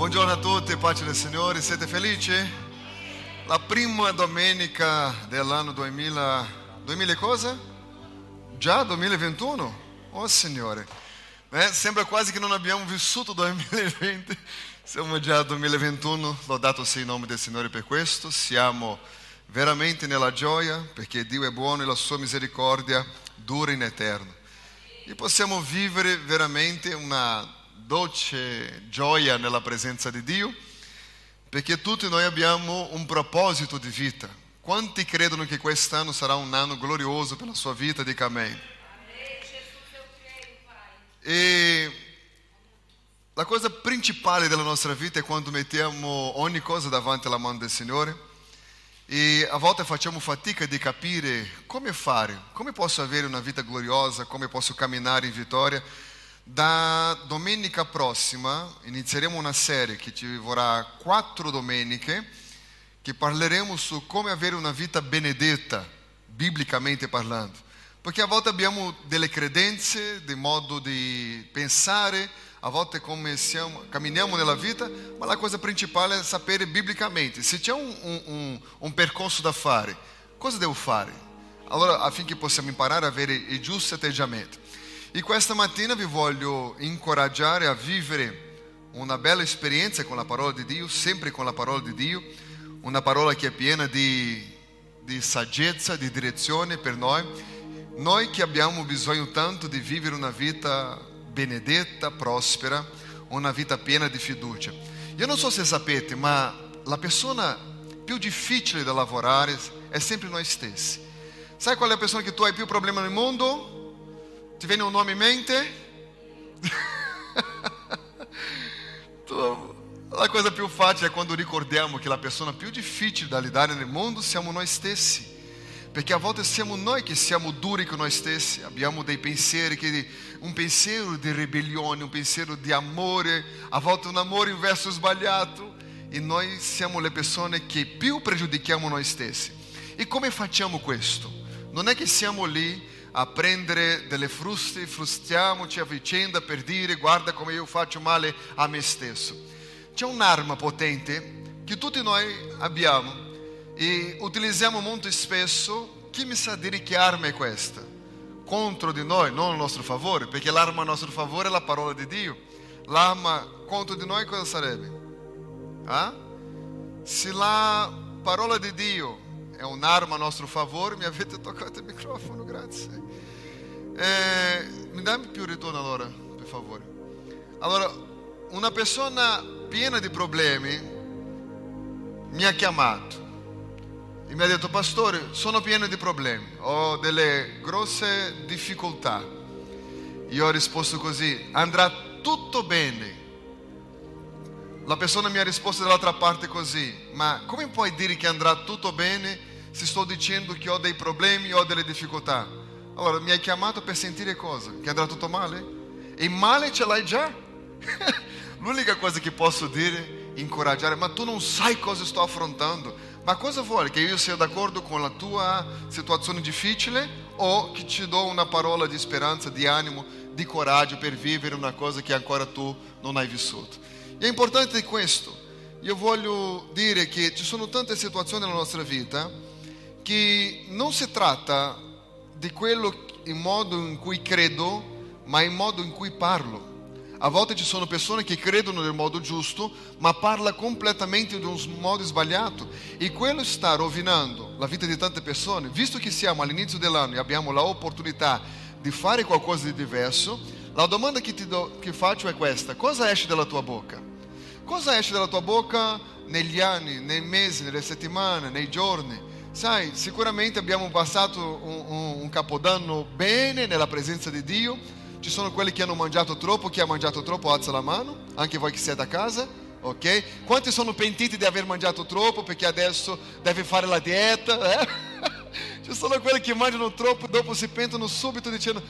Buongiorno a tutti, pace del Signore, siete felici? La prima domenica dell'anno 2000, 2000 cosa? Già 2021? Oh Signore, eh, sembra quasi che non abbiamo vissuto 2020, siamo già al 2021, lodato sia il nome del Signore per questo, siamo veramente nella gioia perché Dio è buono e la sua misericordia dura in eterno. E possiamo vivere veramente una dolce gioia nella presenza di Dio, perché tutti noi abbiamo un proposito di vita. Quanti credono che quest'anno sarà un anno glorioso per la sua vita? Dica amém. E la cosa principale della nostra vita è quando mettiamo ogni cosa davanti alla mano del Signore e a volte facciamo fatica di capire come fare, come posso avere una vita gloriosa, come posso camminare in vittoria. Da domenica prossima inizieremo una serie che ci vorrà quattro domeniche che parleremo su come avere una vita benedetta, biblicamente parlando. Perché a volte abbiamo delle credenze, dei modi di pensare, a volte come siamo, camminiamo nella vita, ma la cosa principale è sapere biblicamente se c'è un, un, un percorso da fare, cosa devo fare? Allora affinché possiamo imparare a avere il giusto atteggiamento. E questa mattina vi voglio incoraggiare a vivere una bella esperienza con la parola di Dio, sempre con la parola di Dio, una parola che è piena di, di saggezza, di direzione per noi. Noi che abbiamo bisogno tanto di vivere una vita benedetta, prospera, una vita piena di fiducia. Io non so se sapete, ma la persona più difficile da lavorare è sempre noi stessi. Sai qual è la persona che tu hai più problema nel mondo? Ti viene un nome in mente? la cosa più facile è quando ricordiamo che la persona più difficile da lidare nel mondo siamo noi stessi. Perché a volte siamo noi che siamo duri con noi stessi, abbiamo dei pensieri, che, un pensiero di ribellione, un pensiero di amore, a volte un amore in verso sbagliato, e noi siamo le persone che più pregiudichiamo noi stessi. E come facciamo questo? Non è che siamo lì a prendere delle fruste, frustiamoci a vicenda per dire guarda come io faccio male a me stesso. C'è un'arma potente che tutti noi abbiamo e utilizziamo molto spesso. Chi mi sa dire che arma è questa? Contro di noi, non a nostro favore, perché l'arma a nostro favore è la parola di Dio. L'arma contro di noi cosa sarebbe? Ah? Se la parola di Dio è un'arma a nostro favore, mi avete toccato il microfono, grazie. Eh, mi dammi più ritorno allora, per favore. Allora, una persona piena di problemi mi ha chiamato e mi ha detto, pastore, sono pieno di problemi, ho delle grosse difficoltà. Io ho risposto così, andrà tutto bene. La persona mi ha risposto dall'altra parte così, ma come puoi dire che andrà tutto bene se sto dicendo che ho dei problemi, ho delle difficoltà. Allora, mi hai chiamato per sentire cosa? Che andrà tutto male? E male ce l'hai già? L'unica cosa che posso dire, incoraggiare, ma tu non sai cosa sto affrontando. Ma cosa vuoi? Che io sia d'accordo con la tua situazione difficile o che ti do una parola di speranza, di animo, di coraggio per vivere una cosa che ancora tu non hai vissuto? E è importante questo. Io voglio dire che ci sono tante situazioni nella nostra vita che non si tratta di quello in modo in cui credo, ma in modo in cui parlo. A volte ci sono persone che credono nel modo giusto, ma parla completamente di un modo sbagliato e quello sta rovinando la vita di tante persone. Visto che siamo all'inizio dell'anno e abbiamo l'opportunità di fare qualcosa di diverso, la domanda che ti do, che faccio è questa: cosa esce dalla tua bocca? Cosa esce dalla tua bocca negli anni, nei mesi, nelle settimane, nei giorni? Sai, sicuramente abbiamo passato un, un, un, capodanno bene nella presenza di Dio. Ci sono quelli che hanno mangiato troppo, chi ha mangiato troppo alza la mano, anche voi che siete a casa, ok? Quanti sono pentiti di aver mangiato troppo perché adesso deve fare la dieta? Eh? Ci sono quelli che mangiano troppo e dopo si pentono subito dicendo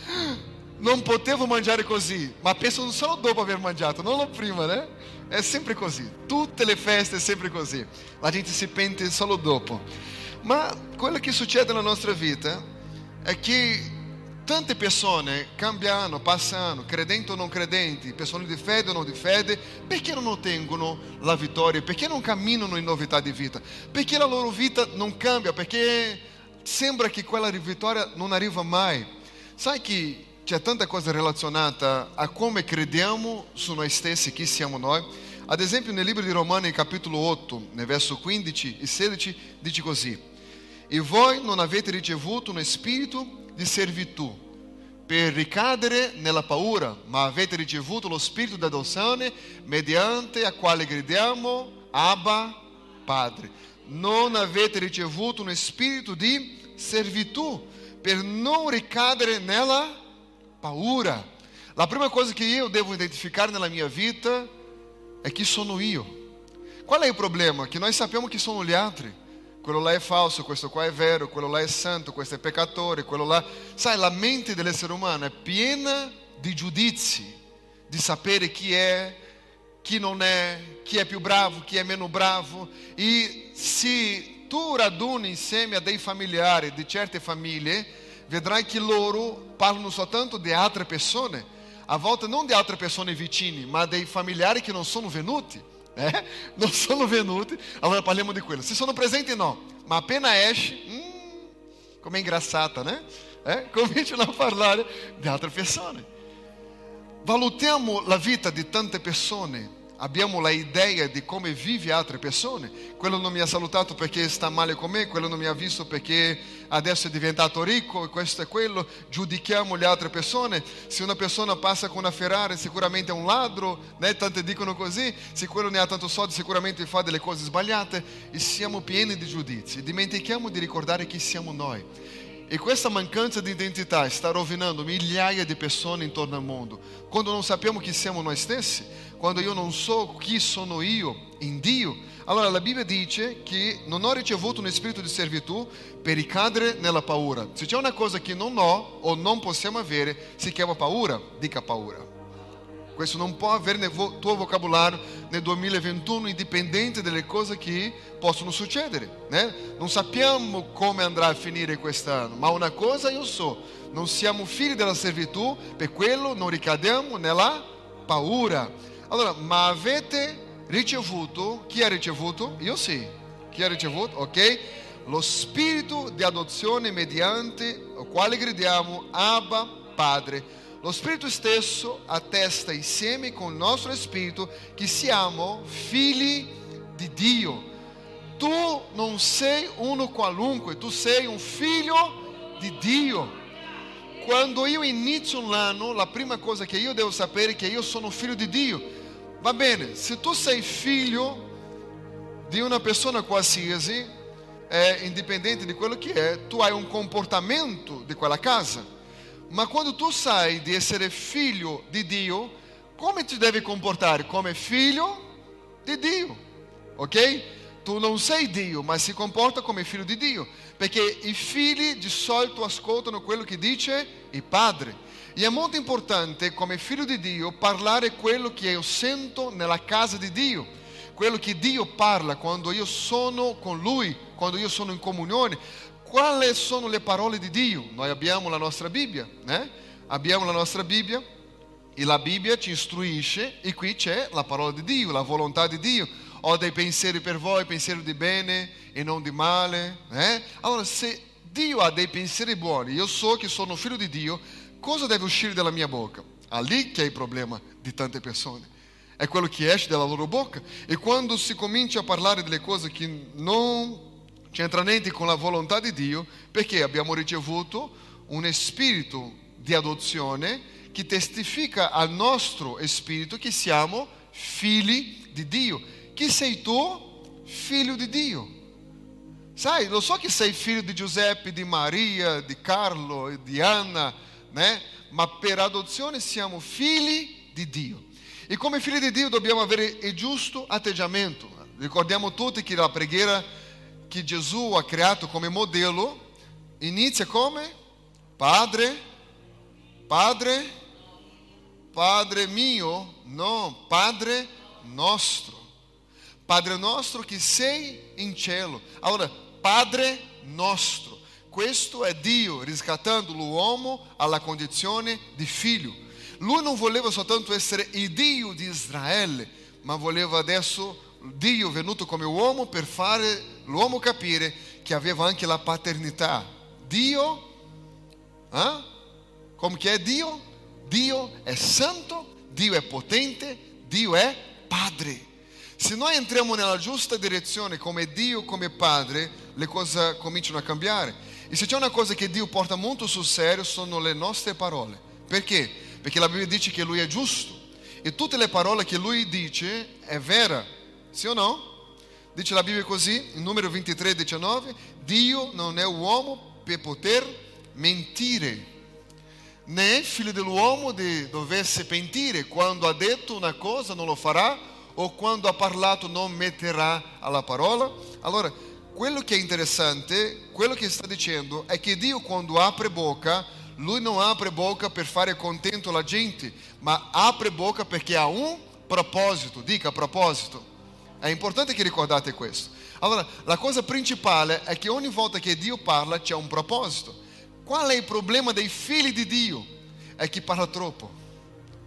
non potevo mangiare così, ma pensano solo dopo aver mangiato, non prima, né? È sempre così, tutte le feste è sempre così, la gente si pente solo dopo. Ma quello che succede nella nostra vita è che tante persone cambiano, passano, credenti o non credenti, persone di fede o non di fede, perché non ottengono la vittoria? Perché non camminano in novità di vita? Perché la loro vita non cambia? Perché sembra che quella vittoria non arriva mai? Sai che c'è tanta cosa relazionata a come crediamo su noi stessi, chi siamo noi? Ad esempio nel libro di Romani capitolo 8, nel verso 15 e 16, dice così, e voi non avete ricevuto un spirito di servitù per ricadere nella paura, ma avete ricevuto lo spirito di adozione mediante a quale gridiamo Abba Padre. Non avete ricevuto un spirito di servitù per non ricadere nella paura. La prima cosa che io devo identificare nella mia vita è chi sono io. Qual è il problema? Che noi sappiamo chi sono gli altri quello là è falso, questo qua è vero, quello là è santo, questo è peccatore, quello là... Sai, la mente dell'essere umano è piena di giudizi, di sapere chi è, chi non è, chi è più bravo, chi è meno bravo. E se tu raduni insieme a dei familiari di certe famiglie, vedrai che loro parlano soltanto di altre persone. A volte non di altre persone vicine, ma dei familiari che non sono venuti. Eh? Non sono venuti, allora parliamo di quello. Se sono presenti no, ma appena esce, hum, è ingrassata, né? Eh? Cominciano a parlare di altre persone. Valutiamo la vita di tante persone abbiamo la idea di come vive altre persone. Quello non mi ha salutato perché sta male con me, quello non mi ha visto perché adesso è diventato ricco questo è quello. Giudichiamo le altre persone. Se una persona passa con una Ferrari sicuramente è un ladro, né? tante dicono così. Se quello ne ha tanto soldi sicuramente fa delle cose sbagliate e siamo pieni di giudizi. Dimentichiamo di ricordare chi siamo noi. E questa mancanza di identità sta rovinando migliaia di persone intorno al mondo. Quando non sappiamo chi siamo noi stessi, quando io non so chi sono io in Dio. Allora la Bibbia dice che non ho ricevuto un spirito di servitù per ricadere nella paura. Se c'è una cosa che non ho o non possiamo avere, si chiama paura, dica paura. Questo non può avere nel tuo vocabolario nel 2021, indipendente dalle cose che possono succedere. Né? Non sappiamo come andrà a finire quest'anno, ma una cosa io so, non siamo figli della servitù, per quello non ricadiamo nella paura. Allora, ma avete ricevuto, chi ha ricevuto? Io sì. Chi ha ricevuto? Ok? Lo spirito di adozione mediante il quale gridiamo Abba Padre. Lo Spirito stesso attesta insieme con il nostro spirito che siamo figli di Dio. Tu non sei uno qualunque, tu sei un figlio di Dio. Quando io inizio un anno, la prima cosa che io devo sapere è che io sono figlio di Dio. Va bene, se tu sei figlio di una persona qualsiasi, é, indipendente di quello che è, tu hai un comportamento di quella casa. Ma quando tu sai di essere figlio di Dio, come ti devi comportare? Come figlio di Dio, ok? Tu non sei Dio, ma si comporta come figlio di Dio, perché i figli di solito ascoltano quello che dice il padre. E è molto importante, come figlio di Dio, parlare quello che io sento nella casa di Dio, quello che Dio parla quando io sono con Lui, quando io sono in comunione. Quali sono le parole di Dio? Noi abbiamo la nostra Bibbia, né? abbiamo la nostra Bibbia e la Bibbia ci istruisce e qui c'è la parola di Dio, la volontà di Dio. Ho dei pensieri per voi, pensieri di bene e non di male. Eh? Allora, se Dio ha dei pensieri buoni, io so che sono figlio di Dio, cosa deve uscire dalla mia bocca? Ali che è il problema di tante persone. È quello che esce dalla loro bocca. E quando si comincia a parlare delle cose che non c'entra niente con la volontà di Dio, perché abbiamo ricevuto un spirito di adozione che testifica al nostro spirito che siamo figli di Dio. Chi sei tu? Figlio di Dio. Sai, lo so che sei figlio di Giuseppe, di Maria, di Carlo, di Anna, né? ma per adozione siamo figli di Dio. E come figli di Dio dobbiamo avere il giusto atteggiamento. Ricordiamo tutti che la preghiera che Gesù ha creato come modello inizia come Padre, Padre, Padre mio, no, Padre nostro. Padre nostro che sei in cielo. Allora, Padre nostro. Questo è Dio riscattando l'uomo alla condizione di figlio. Lui non voleva soltanto essere il Dio di Israele, ma voleva adesso Dio venuto come uomo per fare l'uomo capire che aveva anche la paternità. Dio, eh? come che è Dio? Dio è santo, Dio è potente, Dio è Padre. Se noi entriamo nella giusta direzione come Dio, come Padre, le cose cominciano a cambiare. E se c'è una cosa che Dio porta molto sul serio sono le nostre parole. Perché? Perché la Bibbia dice che Lui è giusto. E tutte le parole che Lui dice è vera. Sì o no? Dice la Bibbia così, in numero 23, 19, Dio non è uomo per poter mentire, né figlio dell'uomo di doversi pentire, quando ha detto una cosa non lo farà, o quando ha parlato non metterà alla parola. Allora, quello che è interessante, quello che sta dicendo è che Dio quando apre bocca, lui non apre bocca per fare contento la gente, ma apre bocca perché ha un proposito, dica proposito. È importante che ricordate questo. Allora, la cosa principale è che ogni volta che Dio parla c'è un proposito. Qual è il problema dei figli di Dio? È che parla troppo.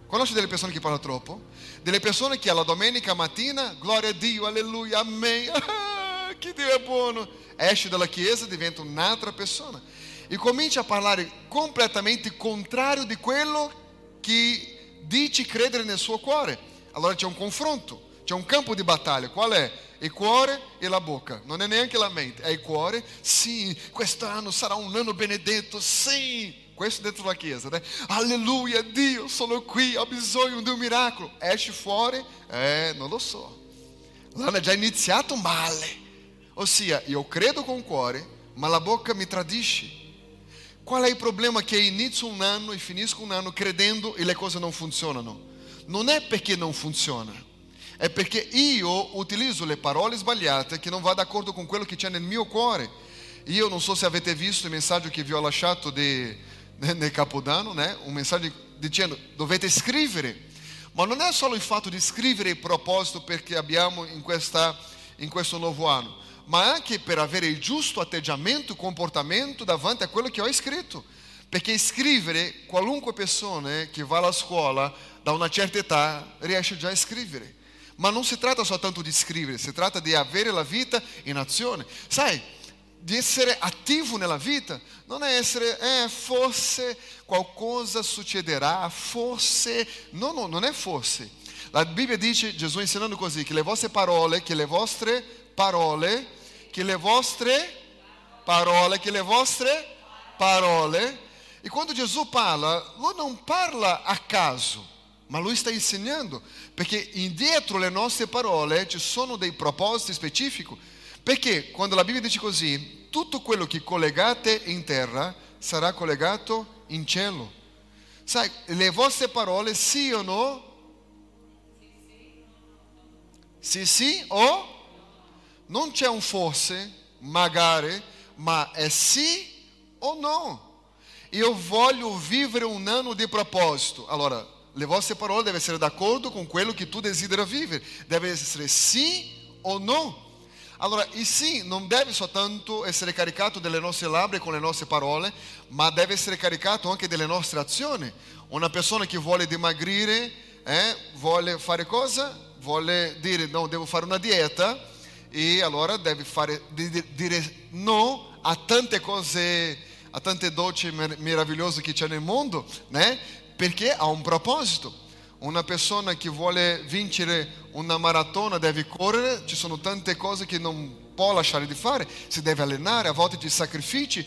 Conosce delle persone che parlano troppo? Delle persone che alla domenica mattina, gloria a Dio, alleluia, amen, che Dio è buono, esce dalla chiesa e diventa un'altra persona. E comincia a parlare completamente contrario di quello che dice credere nel suo cuore. Allora c'è un confronto. C'è un campo di battaglia, qual è? Il cuore e la bocca, non è neanche la mente, è il cuore. Sì, quest'anno sarà un anno benedetto, sì. Questo dentro la chiesa, né? Alleluia, Dio, sono qui, ho bisogno di un miracolo. Esce fuori, eh, non lo so. L'anno è già iniziato male. Ossia, io credo con il cuore, ma la bocca mi tradisce. Qual è il problema che inizio un anno e finisco un anno credendo e le cose non funzionano? Non è perché non funziona è perché io utilizzo le parole sbagliate che non va d'accordo con quello che c'è nel mio cuore. Io non so se avete visto il messaggio che vi ho lasciato di, nel Capodanno, né? un messaggio dicendo dovete scrivere. Ma non è solo il fatto di scrivere il proposito perché abbiamo in, questa, in questo nuovo anno, ma anche per avere il giusto atteggiamento, comportamento davanti a quello che ho scritto. Perché scrivere, qualunque persona che va alla scuola da una certa età riesce già a scrivere. Ma non si tratta soltanto di scrivere, si tratta di avere la vita in azione. Sai, di essere attivo nella vita non è essere, eh, forse qualcosa succederà, forse. No, no, non è forse. La Bibbia dice, Gesù insegnando così, che le vostre parole, che le vostre parole, che le vostre parole, che le vostre parole. E quando Gesù parla, lui non parla a caso ma lui sta insegnando, perché dietro le nostre parole ci sono dei propositi specifici. Perché quando la Bibbia dice così, tutto quello che collegate in terra sarà collegato in cielo. Sai, le vostre parole siano sì sì o non c'è un forse, magari, ma è sì o no. Io voglio vivere un anno di proposito. Allora, le vostre parole devono essere d'accordo con quello che tu desidera vivere, deve essere sì o no. Allora, il sì non deve soltanto essere caricato delle nostre labbra con le nostre parole, ma deve essere caricato anche delle nostre azioni. Una persona che vuole dimagrire, eh, vuole fare cosa? Vuole dire no, devo fare una dieta e allora deve fare, dire no a tante cose, a tante dolci meravigliose che c'è nel mondo, né? perché ha un proposito. Una persona che vuole vincere una maratona deve correre, ci sono tante cose che non può lasciare di fare, si deve allenare, a volte ti sacrifici,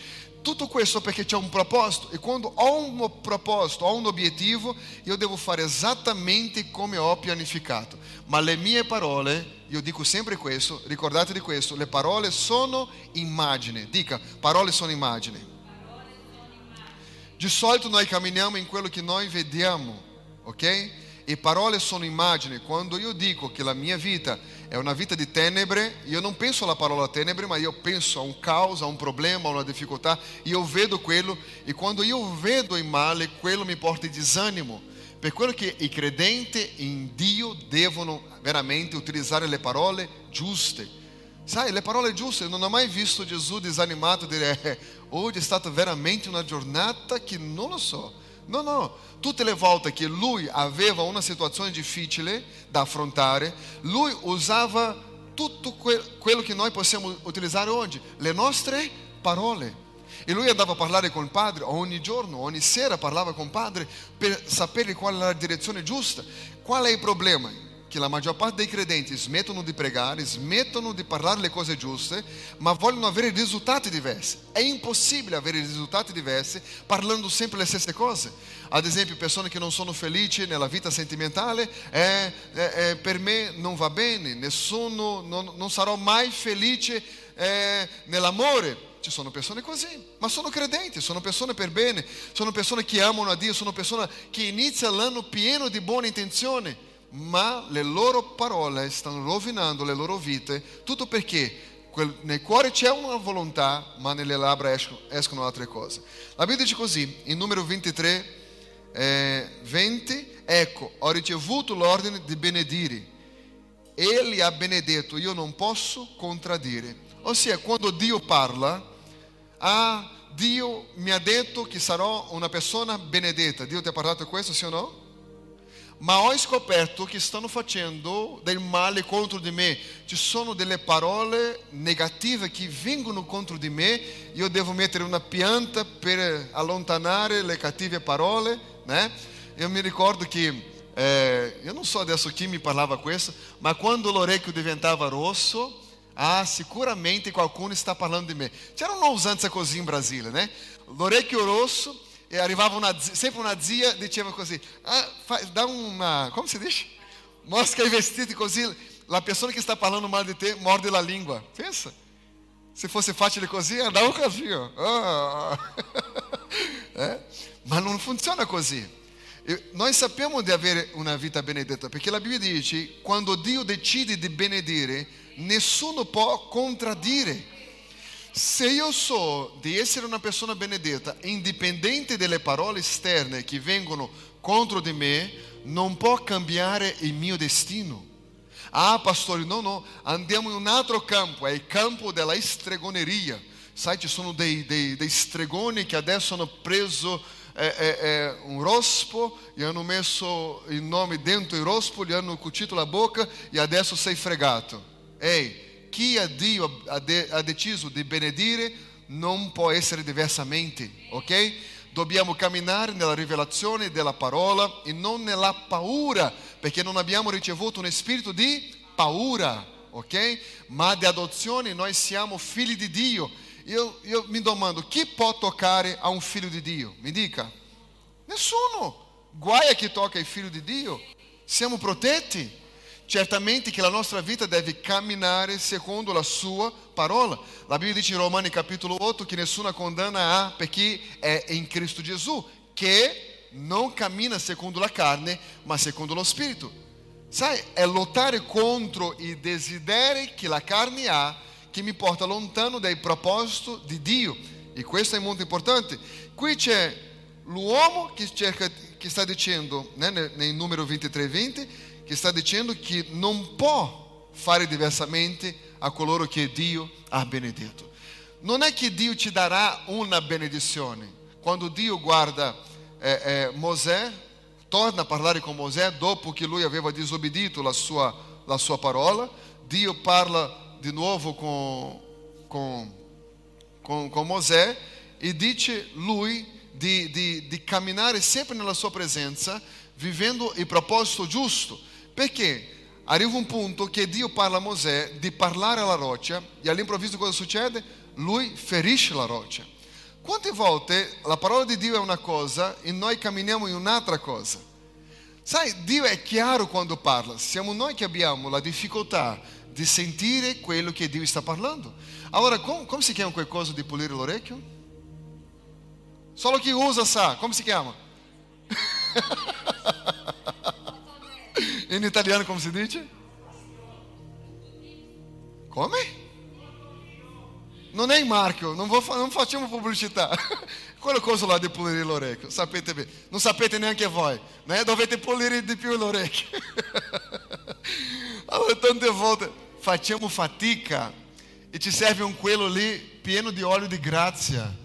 tutto questo perché c'è un proposito e quando ho un proposito, ho un obiettivo, io devo fare esattamente come ho pianificato. Ma le mie parole, io dico sempre questo, ricordate di questo, le parole sono immagini. Dica, parole sono immagini. Di solito noi camminiamo in quello che noi vediamo, ok? E parole sono immagini. Quando io dico che la mia vita è una vita di tenebre, io non penso alla parola tenebre, ma io penso a un caos, a un problema, a una difficoltà. Io vedo quello e quando io vedo il male, quello mi porta desânimo. Per quello che i credenti in Dio devono veramente utilizzare le parole giuste. Sai, le parole giuste, non ho mai visto Gesù desanimato dire, eh, Oggi è stata veramente una giornata che non lo so. No, no, tutte le volte che lui aveva una situazione difficile da affrontare, lui usava tutto quello che noi possiamo utilizzare oggi, le nostre parole. E lui andava a parlare con il padre ogni giorno, ogni sera parlava con il padre per sapere qual è la direzione giusta. Qual è il problema? Che la maggior parte dei credenti smettono di pregare, smettono di parlare le cose giuste, ma vogliono avere risultati diversi. È impossibile avere risultati diversi parlando sempre le stesse cose. Ad esempio, persone che non sono felici nella vita sentimentale, eh, eh, per me non va bene, nessuno, non, non sarò mai felice eh, nell'amore ci sono persone così, ma sono credenti, sono persone per bene, sono persone che amano a Dio, sono persone che iniziano l'anno pieno di buone intenzioni, ma le loro parole stanno rovinando le loro vite, tutto perché nel cuore c'è una volontà, ma nelle labbra escono altre cose. La Bibbia dice così, in numero 23, eh, 20, ecco, ho ricevuto l'ordine di benedire, Ele ha benedetto, io non posso contraddire. Ossia, quando Dio parla, ah, Dio mi ha detto che sarò una persona benedetta. Dio ti ha parlato questo, sì o no? Ma ho scoperto che stanno facendo del male contro di me. Ci sono delle parole negative che vengono contro di me. Io devo mettere una pianta per allontanare le cattive parole, né? Eu me ricordo que, é, eu não so adesso chi mi parlava questo, ma quando l'orecchio diventava rosso, ah, sicuramente qualcuno está falando de mim. C'era usanza così in Brasília, né? L'orecchio rosso, e arrivava una, sempre una zia, diceva così, ah, fa, dá uma, como se diz? Mostra que é vestido così, a pessoa que está falando mal de te, morde a língua. Pensa. Se fosse fácil così, andava così. Ah. É? Mas não funciona così. Nós sappiamo di avere una vita benedetta, perché la Bibbia dice, quando Dio decide di benedire, nessuno può contraddire. Se io so di essere una persona benedetta, indipendente dalle parole esterne che vengono contro di me, non può cambiare il mio destino. Ah, pastore, no, no, andiamo un altro campo, è il campo della stregoneria. Sai, ci sono dei, dei, dei stregoni che adesso hanno preso eh, eh, un rospo e hanno messo il nome dentro il rospo, gli hanno cucito la bocca e adesso sei fregato. Ei, chi a Dio ha, de, ha deciso di benedire non può essere diversamente, ok? Dobbiamo camminare nella rivelazione della parola e non nella paura, perché non abbiamo ricevuto un spirito di paura, ok? Ma di adozione noi siamo figli di Dio. Io, io mi domando, chi può toccare a un figlio di Dio? Mi dica. Nessuno. Guai a chi tocca il figlio di Dio. Siamo protetti. Certamente che la nostra vita deve camminare secondo la sua parola. La Bibbia dice in Romani capitolo 8 che nessuna condanna ha per chi è in Cristo Gesù, che non cammina secondo la carne, ma secondo lo Spirito. Sai, è lottare contro i desideri che la carne ha, che mi porta lontano dai propositi di Dio. E questo è molto importante. Qui c'è l'uomo che, cerca, che sta dicendo, né, nel numero 23-20, che sta dicendo che non può fare diversamente a coloro che Dio ha benedetto. Non è che Dio ti darà una benedizione. Quando Dio guarda eh, eh, Mosè, torna a parlare con Mosè dopo che lui aveva disobbedito la sua, la sua parola, Dio parla di nuovo con, con, con, con Mosè e dice lui di, di, di camminare sempre nella sua presenza, vivendo il proposito giusto. Perché arriva un punto che Dio parla a Mosè di parlare alla roccia e all'improvviso cosa succede? Lui ferisce la roccia. Quante volte la parola di Dio è una cosa e noi camminiamo in un'altra cosa? Sai, Dio è chiaro quando parla, siamo noi che abbiamo la difficoltà di sentire quello che Dio sta parlando. Allora, come, come si chiama quel coso di pulire l'orecchio? Solo chi usa sa, come si chiama? In italiano come si dice? Come? Non è il marchio, non, fa, non facciamo pubblicità. Quella cosa là di pulire l'orecchio, sapete bene. Non sapete neanche voi, né? dovete pulire di più l'orecchio. allora tante volte facciamo fatica e ci serve un quello lì pieno di olio di grazia.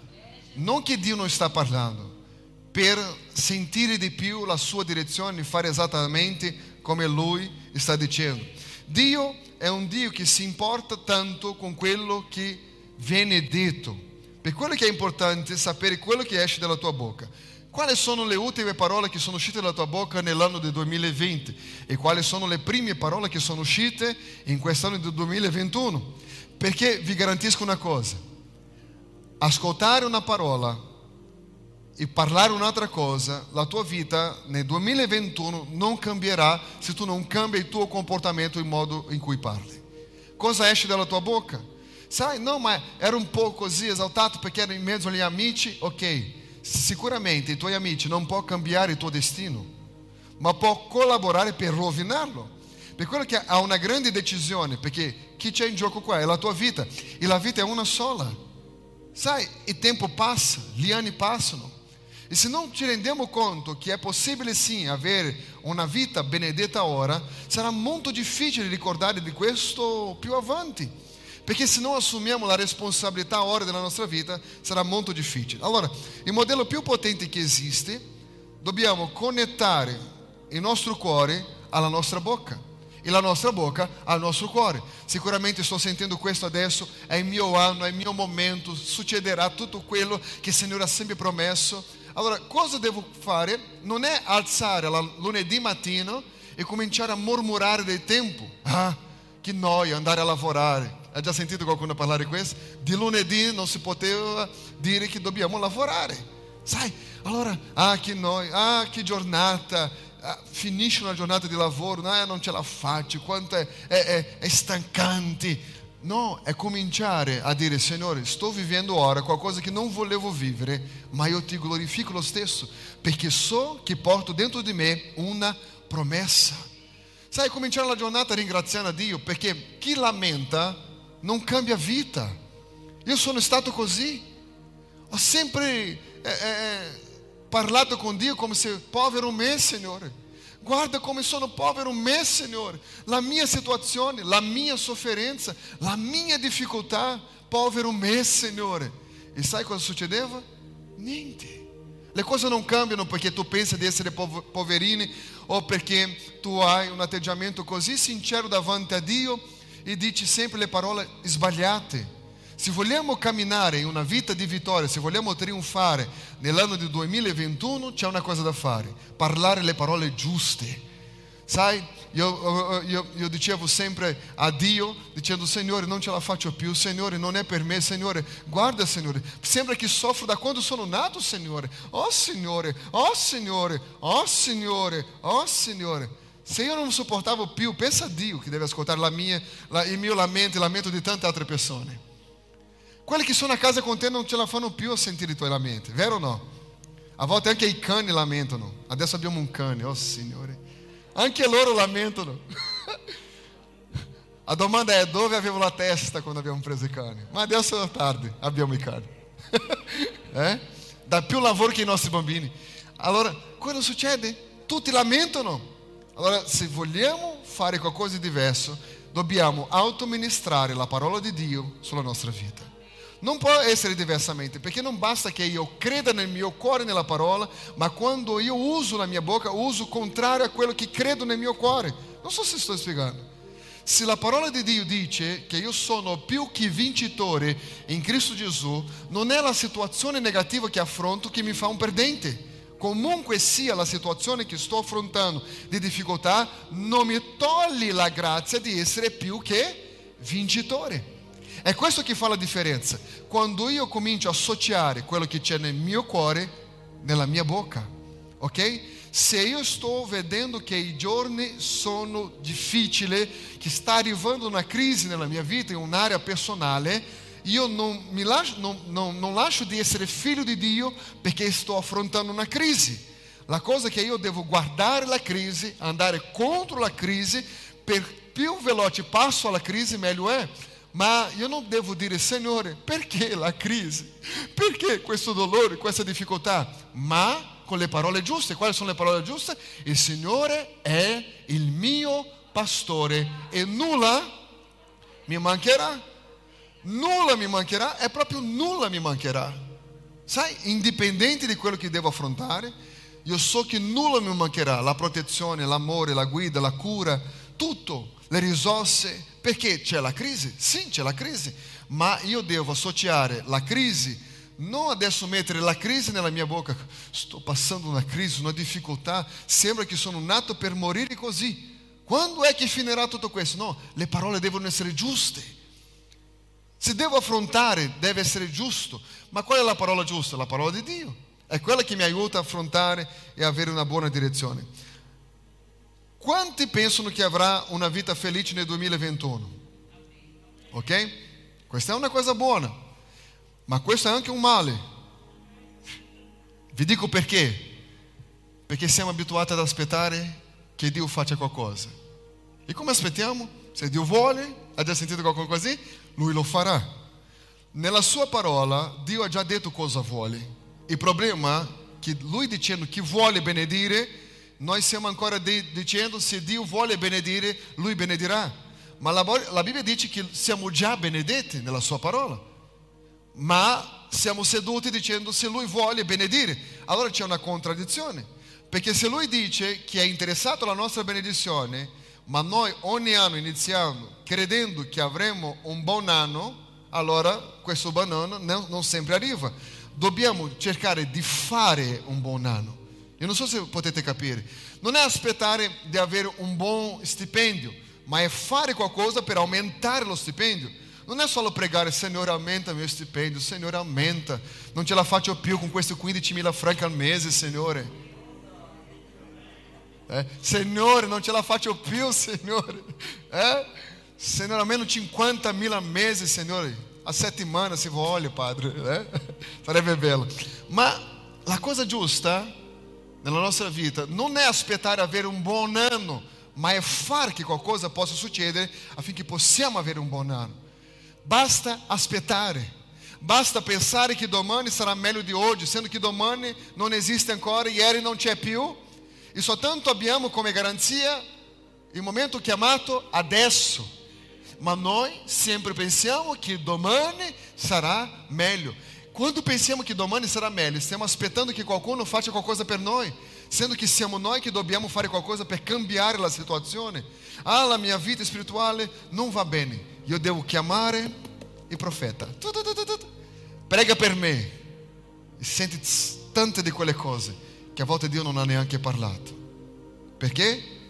non che Dio non sta parlando, per sentire di più la sua direzione e fare esattamente come Lui sta dicendo. Dio è un Dio che si importa tanto con quello che viene detto. Per quello che è importante sapere quello che esce dalla tua bocca. Quali sono le ultime parole che sono uscite dalla tua bocca nell'anno del 2020 e quali sono le prime parole che sono uscite in quest'anno del 2021? Perché vi garantisco una cosa, ascoltare una parola e parlare un'altra cosa, la tua vita nel 2021 non cambierà se tu non cambi il tuo comportamento in modo in cui parli. Cosa esce dalla tua bocca? Sai, não, ma era un po' così esaltato perché era in mezzo agli amici? Ok, sicuramente i tuoi amici non possono cambiare il tuo destino, ma può collaborare per rovinarlo. Per quello che ha una grande decisione, perché chi c'è in gioco qua è la tua vita e la vita è una sola. Sai, il tempo passa, gli anni passano. E se non ci rendiamo conto che è possibile sim avere una vita benedetta ora, sarà molto difficile ricordare di questo più avanti. Perché se non assumiamo la responsabilità ora della nostra vita, sarà molto difficile. Allora, il modello più potente che esiste, dobbiamo connettare il nostro cuore alla nostra bocca e la nostra bocca al nostro cuore. Sicuramente sto sentendo questo adesso, è il mio anno, è il mio momento, succederà tutto quello che il Signore ha sempre promesso. Allora, cosa devo fare? Non è alzare la lunedì mattino e cominciare a mormorare del tempo. Ah, che noia andare a lavorare. Hai già sentito qualcuno parlare questo? Di lunedì non si poteva dire che dobbiamo lavorare. Sai, allora, ah che noia, ah che giornata, ah, finisce una giornata di lavoro, ah, non ce la faccio, quanto è, è, è, è stancante. No, è cominciare a dire, Signore, sto vivendo ora qualcosa che non volevo vivere, ma io ti glorifico lo stesso, perché so che porto dentro di me una promessa. Sai, cominciare la giornata ringraziando a Dio, perché chi lamenta non cambia vita. Io sono stato così. Ho sempre eh, eh, parlato con Dio come se povero me, Signore. Guarda come sono povero me, Signore. La mia situazione, la mia sofferenza, la mia difficoltà, povero me, Signore. E sai cosa succedeva? Niente. Le cose non cambiano perché tu pensi di essere poverino o perché tu hai un atteggiamento così sincero davanti a Dio e dice sempre le parole sbagliate. Se vogliamo camminare in una vita di vittoria, se vogliamo trionfare nell'anno del 2021, c'è una cosa da fare, parlare le parole giuste. Sai, io, io, io, dicevo sempre a Dio, dicendo, Signore, non ce la faccio più, Signore, non è per me, Signore, guarda, Signore, sembra che soffro da quando sono nato, Signore. Oh, Signore, oh, Signore, oh, Signore, oh, Signore. Se io non sopportavo più, pensa a Dio che deve ascoltare la mia, la, il mio lamento e il lamento di tante altre persone. Quelli che sono a casa con te non ce la fanno più a sentire i tuoi lamenti, vero o no? A volte anche i cani lamentano. Adesso abbiamo un cane, oh Signore. Anche loro lamentano. A domanda è dove avevo la testa quando abbiamo preso i cani? Ma adesso è tardi, abbiamo i cani. eh? Dà più lavoro che i nostri bambini. Allora, cosa succede? Tutti lamentano. Allora, se vogliamo fare qualcosa di diverso, dobbiamo autoministrare la parola di Dio sulla nostra vita. Non può essere diversamente, perché non basta che io creda nel mio cuore nella parola, ma quando io uso la mia bocca, uso contrario a quello che credo nel mio cuore. Non so se sto spiegando. Se la parola di Dio dice che io sono più che vincitore in Cristo Gesù, non è la situazione negativa che affronto che mi fa un perdente comunque sia la situazione che sto affrontando di difficoltà, non mi toglie la grazia di essere più che vincitore. È questo che fa la differenza. Quando io comincio a associare quello che c'è nel mio cuore nella mia bocca, ok? Se io sto vedendo che i giorni sono difficili, che sta arrivando una crisi nella mia vita in un'area personale, io non, mi lascio, non, non, non lascio di essere figlio di Dio perché sto affrontando una crisi. La cosa è che io devo guardare la crisi, andare contro la crisi, per più veloce passo alla crisi meglio è. Ma io non devo dire, Signore, perché la crisi? Perché questo dolore, questa difficoltà? Ma con le parole giuste. Quali sono le parole giuste? Il Signore è il mio pastore e nulla mi mancherà nulla mi mancherà, è proprio nulla mi mancherà. sai, indipendente di quello che devo affrontare, io so che nulla mi mancherà, la protezione, l'amore, la guida, la cura, tutto, le risorse, perché c'è la crisi, sì c'è la crisi, ma io devo associare la crisi non adesso mettere la crisi nella mia bocca, sto passando una crisi, una difficoltà, sembra che sono nato per morire così. Quando è che finirà tutto questo? No, le parole devono essere giuste. Se devo affrontare, deve essere giusto. Ma qual è la parola giusta? La parola di Dio. È quella che mi aiuta a affrontare e avere una buona direzione. Quanti pensano che avrà una vita felice nel 2021? Ok? Questa è una cosa buona. Ma questo è anche un male. Vi dico perché. Perché siamo abituati ad aspettare che Dio faccia qualcosa. E come aspettiamo? Se Dio vuole, ha già sentito qualcosa così? Lui lo farà. Nella sua parola, Dio ha già detto cosa vuole. Il problema è che Lui dicendo che vuole benedire, noi stiamo ancora dicendo se Dio vuole benedire, Lui benedirà. Ma la, la Bibbia dice che siamo già benedetti nella sua parola ma siamo seduti dicendo se lui vuole benedire. Allora c'è una contraddizione, perché se lui dice che è interessato alla nostra benedizione, ma noi ogni anno iniziamo credendo che avremo un buon anno, allora questo buon anno non sempre arriva. Dobbiamo cercare di fare un buon anno. Io non so se potete capire. Non è aspettare di avere un buon stipendio, ma è fare qualcosa per aumentare lo stipendio. Non è solo pregare, Signore, aumenta mio stipendio, Signore, aumenta. Non ce la faccio più con questi 15 mila franchi al mese, Signore. Eh? Signore, non ce la faccio più, Signore. Eh? Signore, almeno 50 mila al mese, Signore. A settimana, se vuole, Padre. Eh? Sarebbe bello. Ma la cosa giusta nella nostra vita non è aspettare avere un buon anno, ma è fare che qualcosa possa succedere affinché possiamo avere un buon anno. Basta aspettare. Basta pensare che domani sarà meglio di oggi, sendo che domani non esiste ancora, ieri non c'è più. E soltanto abbiamo come garanzia il momento chiamato adesso. Ma noi sempre pensiamo che domani sarà meglio. Quando pensiamo che domani sarà meglio, stiamo aspettando che qualcuno faccia qualcosa per noi, sendo che siamo noi che dobbiamo fare qualcosa per cambiare la situazione. Ah, la mia vita spirituale non va bene io devo chiamare il profeta. Prega per me. E senti tante di quelle cose che a volte Dio non ha neanche parlato. Perché?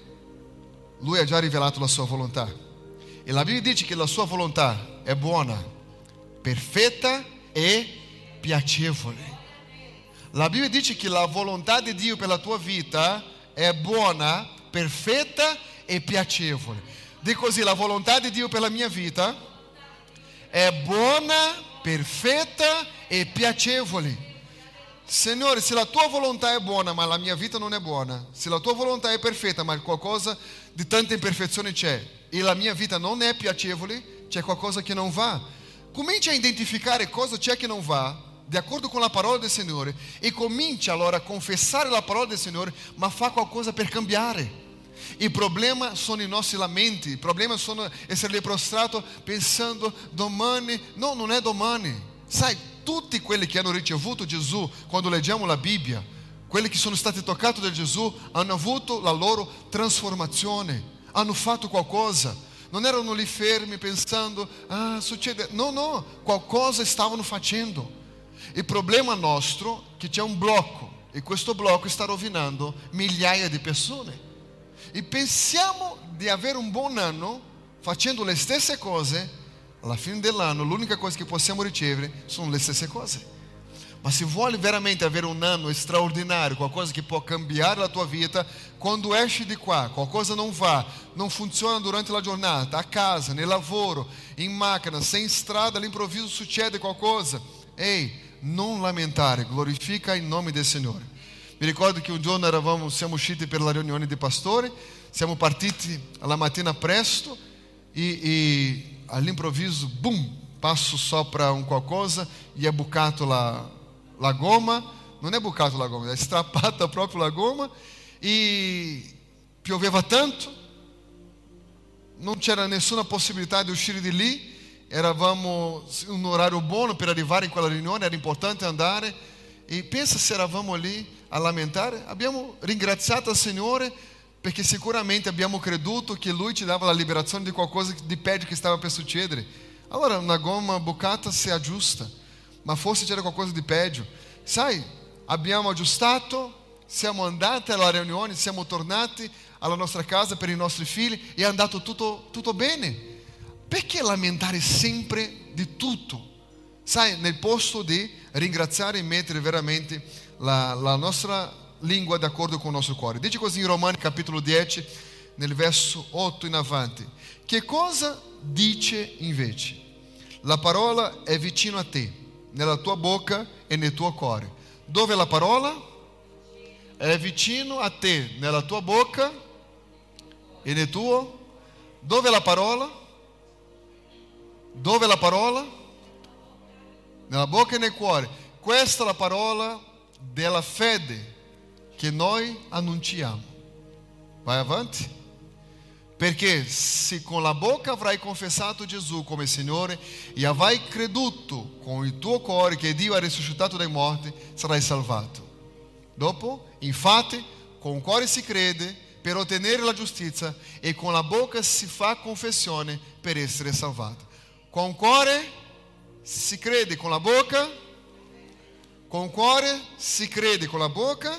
Lui ha già rivelato la sua volontà. E la Bibbia dice che la sua volontà è buona, perfetta e piacevole. La Bibbia dice che la volontà di Dio per la tua vita è buona, perfetta e piacevole. Di così, la volontà di Dio per la mia vita è buona, perfetta e piacevole. Signore, se la tua volontà è buona, ma la mia vita non è buona, se la tua volontà è perfetta, ma qualcosa di tanta imperfezione c'è, e la mia vita non è piacevole, c'è qualcosa che non va. Cominci a identificare cosa c'è che non va, di accordo con la parola del Signore, e cominci allora a confessare la parola del Signore, ma fa qualcosa per cambiare. Il problema sono i nostri lamenti, il problema sono essere prostrato pensando domani, no, non è domani. Sai, tutti quelli che hanno ricevuto Gesù, quando leggiamo la Bibbia, quelli che sono stati toccati da Gesù, hanno avuto la loro trasformazione, hanno fatto qualcosa. Non erano lì fermi pensando, ah, succede. No, no, qualcosa stavano facendo. Il problema nostro è che c'è un blocco e questo blocco sta rovinando migliaia di persone. E pensiamo di avere un buon anno facendo le stesse cose, alla fine dell'anno l'unica cosa che possiamo ricevere sono le stesse cose. Ma se vuole veramente avere un anno straordinario, qualcosa che può cambiare la tua vita, quando esci di qua, qualcosa non va, non funziona durante la giornata, a casa, nel lavoro, in macchina, sem strada, all'improvviso succede qualcosa. Ehi, non lamentare, glorifica il nome del Signore. Mi ricordo che un giorno eravamo, siamo usciti per la riunione di pastori, siamo partiti alla mattina presto e, e all'improvviso, boom, passo sopra un qualcosa e è bucato la, la gomma, non è bucato la gomma, è strappata proprio la gomma e pioveva tanto, non c'era nessuna possibilità di uscire di lì, eravamo in un orario buono per arrivare in quella riunione, era importante andare e pensa se eravamo lì a lamentare? Abbiamo ringraziato il Signore perché sicuramente abbiamo creduto che Lui ci dava la liberazione di qualcosa di peggio che stava per succedere. Allora una gomma bucata si aggiusta, ma forse c'era qualcosa di peggio. Sai, abbiamo aggiustato, siamo andati alla riunione, siamo tornati alla nostra casa per i nostri figli e è andato tutto, tutto bene. Perché lamentare sempre di tutto? Sai, nel posto di ringraziare e mettere veramente la, la nostra lingua d'accordo com o nosso cuore. Dice così in Romani capitolo 10, nel verso 8 in avanti. Che cosa dice invece? La parola è vicino a te, nella tua bocca e nel tuo cuore. Dove la parola? È vicino a te, nella tua bocca e nel tuo. Dove la parola? Dove la parola? Nella bocca e nel cuore. Questa è la parola della fede che noi annunciamo. Vai avanti. Perché se con la bocca avrai confessato Gesù come Signore e avrai creduto con il tuo cuore che Dio ha risuscitato dai morti, sarai salvato. Dopo, infatti, con il cuore si crede per ottenere la giustizia e con la bocca si fa confessione per essere salvato. Con cuore si crede con la bocca, con cuore si crede con la bocca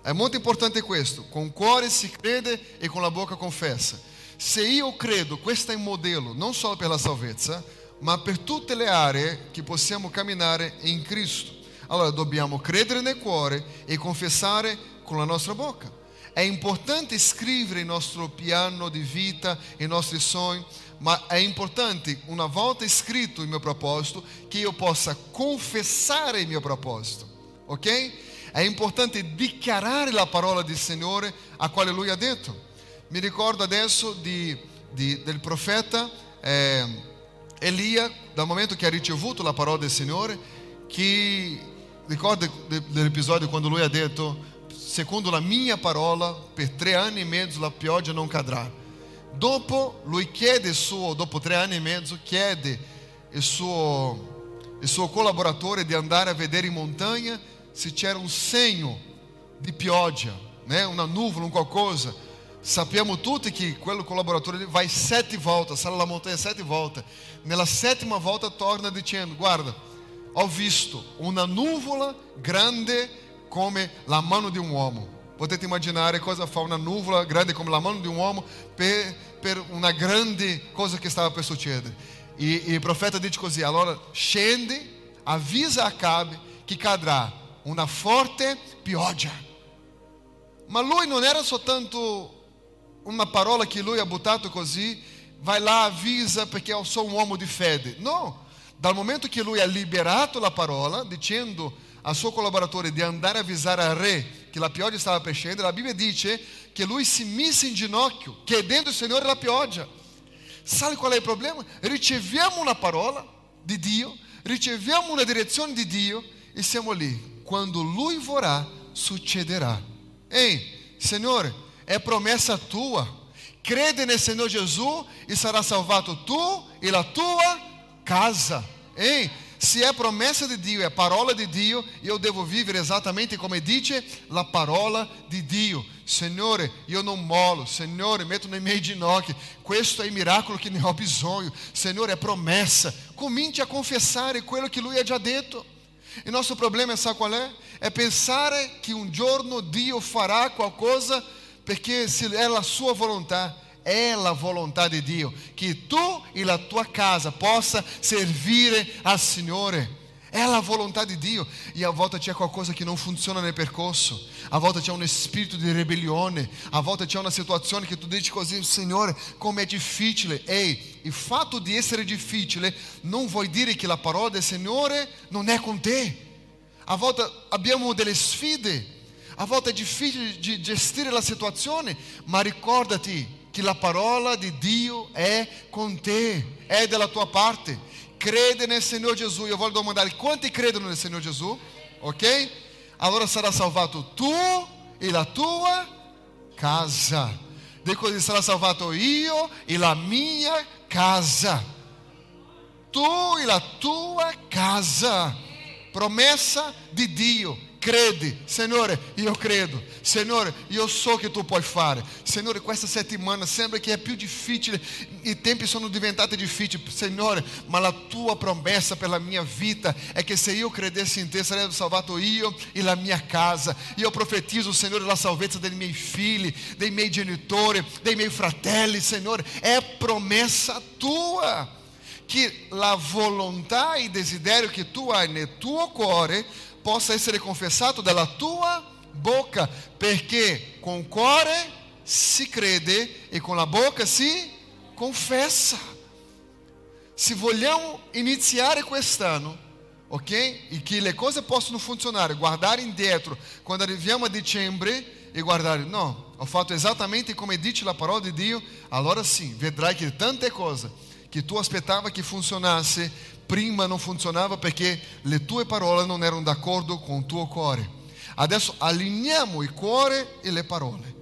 è molto importante questo, con cuore si crede e con la bocca confessa. Se io credo, questo è il modello non solo per la salvezza, ma per tutte le aree che possiamo camminare in Cristo. Allora dobbiamo credere nel cuore e confessare con la nostra bocca. È importante scrivere il nostro piano di vita, i nostri sogni, ma è importante, una volta scritto il mio proposito, che io possa confessare il mio proposito. Ok? è importante dichiarare la parola del Signore a quale Lui ha detto. Mi ricordo adesso di, di, del profeta eh, Elia, dal momento che ha ricevuto la parola del Signore, che ricorda dell'episodio quando lui ha detto, secondo la mia parola, per tre anni e mezzo la pioggia non cadrà. Dopo lui chiede suo, dopo tre anni e mezzo, chiede il suo, il suo collaboratore di andare a vedere in montagna se c'era un segno di pioggia, né? una nuvola, un qualcosa. Sappiamo tutti che quel collaboratore vai sette volte, sale la montanha sette volte. Nella settima volta torna dicendo: Guarda, ho visto una nuvola grande come la mano di un uomo. Potete immaginare cosa fa una nuvola grande come la mano di un uomo per, per una grande cosa che stava per succedere. E, e il profeta dice così: Allora scende, avvisa Acabe che cadrà una forte pioggia. Ma lui non era soltanto una parola che lui ha buttato così, vai là, avvisa perché eu sou um uomo di fede. No, dal momento che lui ha liberato la parola, dicendo al suo collaboratore di andare a avvisare al re che la pioggia stava per scendere, la Bibbia dice che lui si mise in ginocchio, chiedendo al Signore la pioggia. Sabe qual è il problema? Riceviamo una parola di Dio, riceviamo una direzione di Dio e siamo lì quando lui vorrà, succederà. Ei, Senhor, é promessa tua. Crede nel Senhor Jesus e será salvato tu e a tua casa. Ei, se é promessa de Dio, é parola de Dio, eu devo vivere exatamente come dice la parola di Dio. Signore, io non molo, Signore, metto nei miei ginocchi. Questo è il miracolo che ne ho bisogno. Signore, è promessa. Cominci a confessare quello che Lui ha già detto. E nosso problema, sabe qual é? É pensar que um giorno Dio fará qualcosa se é a sua vontade, é a vontade de Dio, que tu e a tua casa possa servire al Signore. È la volontà di Dio. E a volte c'è qualcosa che non funziona nel percorso. A volte c'è un spirito di ribellione. A volte c'è una situazione che tu dici così, Signore, è difficile. Ehi, il fatto di essere difficile non vuol dire che la parola del Signore non è con te. A volte abbiamo delle sfide. A volte è difficile di gestire la situazione, ma ricordati che la parola di Dio è con te, è dalla tua parte. crede nel Signore Gesù. Io voglio domandare quanti credono nel Signore Gesù? Ok? Allora sarà salvato tu e la tua casa. De così sarà salvato e la mia casa. Tu e la tua casa. promessa di Dio. Crede, Signore, io credo. Signore, io so che tu puoi fare. Signore, questa settimana sembra che è più difficile, i tempi sono diventati difficili, Signore, ma la tua promessa per la mia vita è che se io credessi in te sarebbe salvato io e la mia casa. Io profetizzo, Signore, la salvezza dei miei figli, dei miei genitori, dei miei fratelli, Signore, è promessa tua. Che la volontà e desiderio che tu hai nel tuo cuore possa essere confessato dalla tua bocca, perché con il cuore si crede e con la bocca si confessa. Se vogliamo iniziare quest'anno, ok? E che le cose possano funzionare, guardare indietro quando arriviamo a dicembre e guardare, no, ho fatto esattamente come dice la parola di Dio, allora sim, vedrai che tante cose che tu aspettava che funzionasse prima non funzionava perché le tue parole non erano d'accordo con il tuo cuore. Adesso allineiamo il cuore e le parole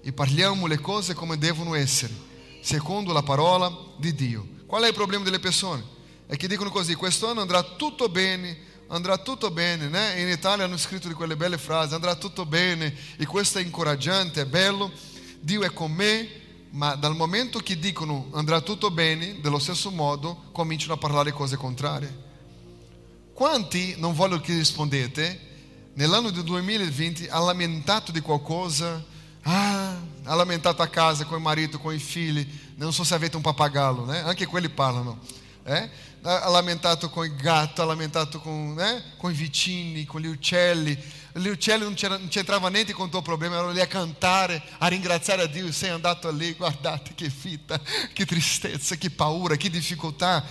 e parliamo le cose come devono essere, secondo la parola di Dio. Qual è il problema delle persone? È che dicono così, quest'anno andrà tutto bene, andrà tutto bene, né? In Italia hanno scritto di quelle belle frasi, andrà tutto bene e questo è incoraggiante, è bello, Dio è con me, ma dal momento che dicono andrà tutto bene, dello stesso modo cominciano a parlare cose contrarie. Quanti, non voglio che rispondete, nell'anno del 2020 ha lamentato di qualcosa, ah, ha lamentato a casa con il marito, con i figli, non so se avete un pappagallo, né? anche quelli parlano, eh? ha lamentato con il gatto, ha lamentato con, eh? con i vicini, con gli uccelli, gli uccelli non, non c'entrava niente con il tuo problema, erano lì a cantare, a ringraziare a Dio, sei andato lì, guardate che fitta, che tristezza, che paura, che difficoltà.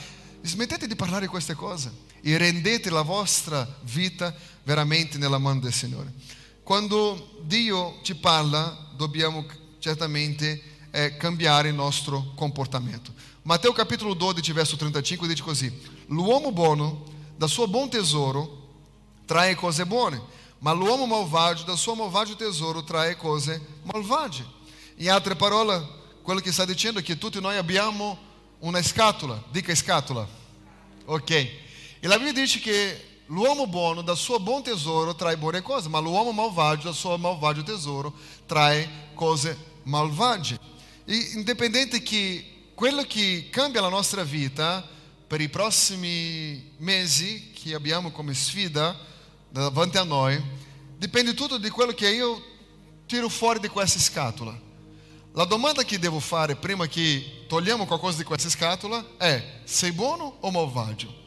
Smettete di parlare queste cose e rendete la vostra vita veramente nella mano del Signore. Quando Dio ci parla, dobbiamo certamente eh, cambiare il nostro comportamento. Matteo capitolo 12, verso 35 dice così: L'uomo buono da suo buon tesoro trae cose buone ma l'uomo malvagio dal suo malvagio tesoro trae cose malvagie. In altre parole, quello che sta dicendo è che tutti noi abbiamo una scatola, dica scatola. Ok. E la Bibbia dice che l'uomo buono dal suo buon tesoro trae buone cose, ma l'uomo malvagio dal suo malvagio tesoro trae cose malvagie. E indipendente che quello che cambia la nostra vita per i prossimi mesi che abbiamo come sfida, davanti a noi, dipende tutto di quello che io tiro fuori di questa scatola. La domanda che devo fare prima che togliamo qualcosa di questa scatola è: sei buono o malvagio?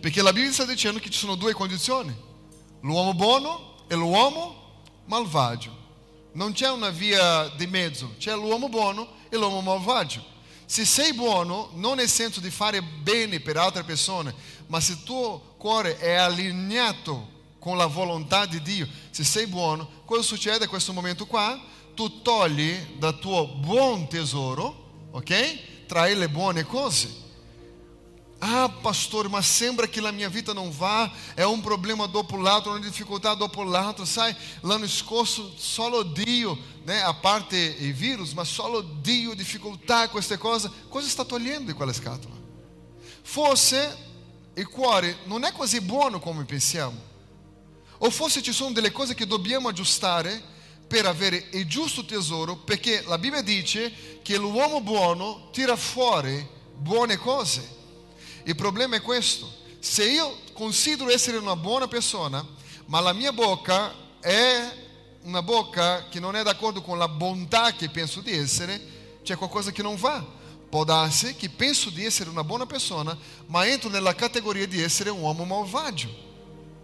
Perché la Bibbia sta dicendo che ci sono due condizioni: l'uomo buono e l'uomo malvagio. Non c'è una via di mezzo, c'è l'uomo buono e l'uomo malvagio. Se sei buono, non nel senso di fare bene per altre persone, ma se tuo cuore è allineato con la volontà di Dio, se sei buono, cosa succede a questo momento qua? Tu togli dal tuo buon tesoro, ok? Trai le buone cose. Ah, pastor, ma sembra che la mia vita non va, è un problema dopo l'altro, una difficoltà dopo l'altro, sai? L'anno scorso solo Dio, né? a parte i virus, ma solo Dio, difficoltà, queste cose, cosa sta togliendo di quella scatola? Forse il cuore non è così buono come pensiamo. O forse ci sono delle cose che dobbiamo aggiustare per avere il giusto tesoro, perché la Bibbia dice che l'uomo buono tira fuori buone cose. Il problema è questo. Se io considero essere una buona persona, ma la mia bocca è una bocca che non è d'accordo con la bontà che penso di essere, c'è qualcosa che non va. Può darsi che penso di essere una buona persona, ma entro nella categoria di essere un uomo malvagio.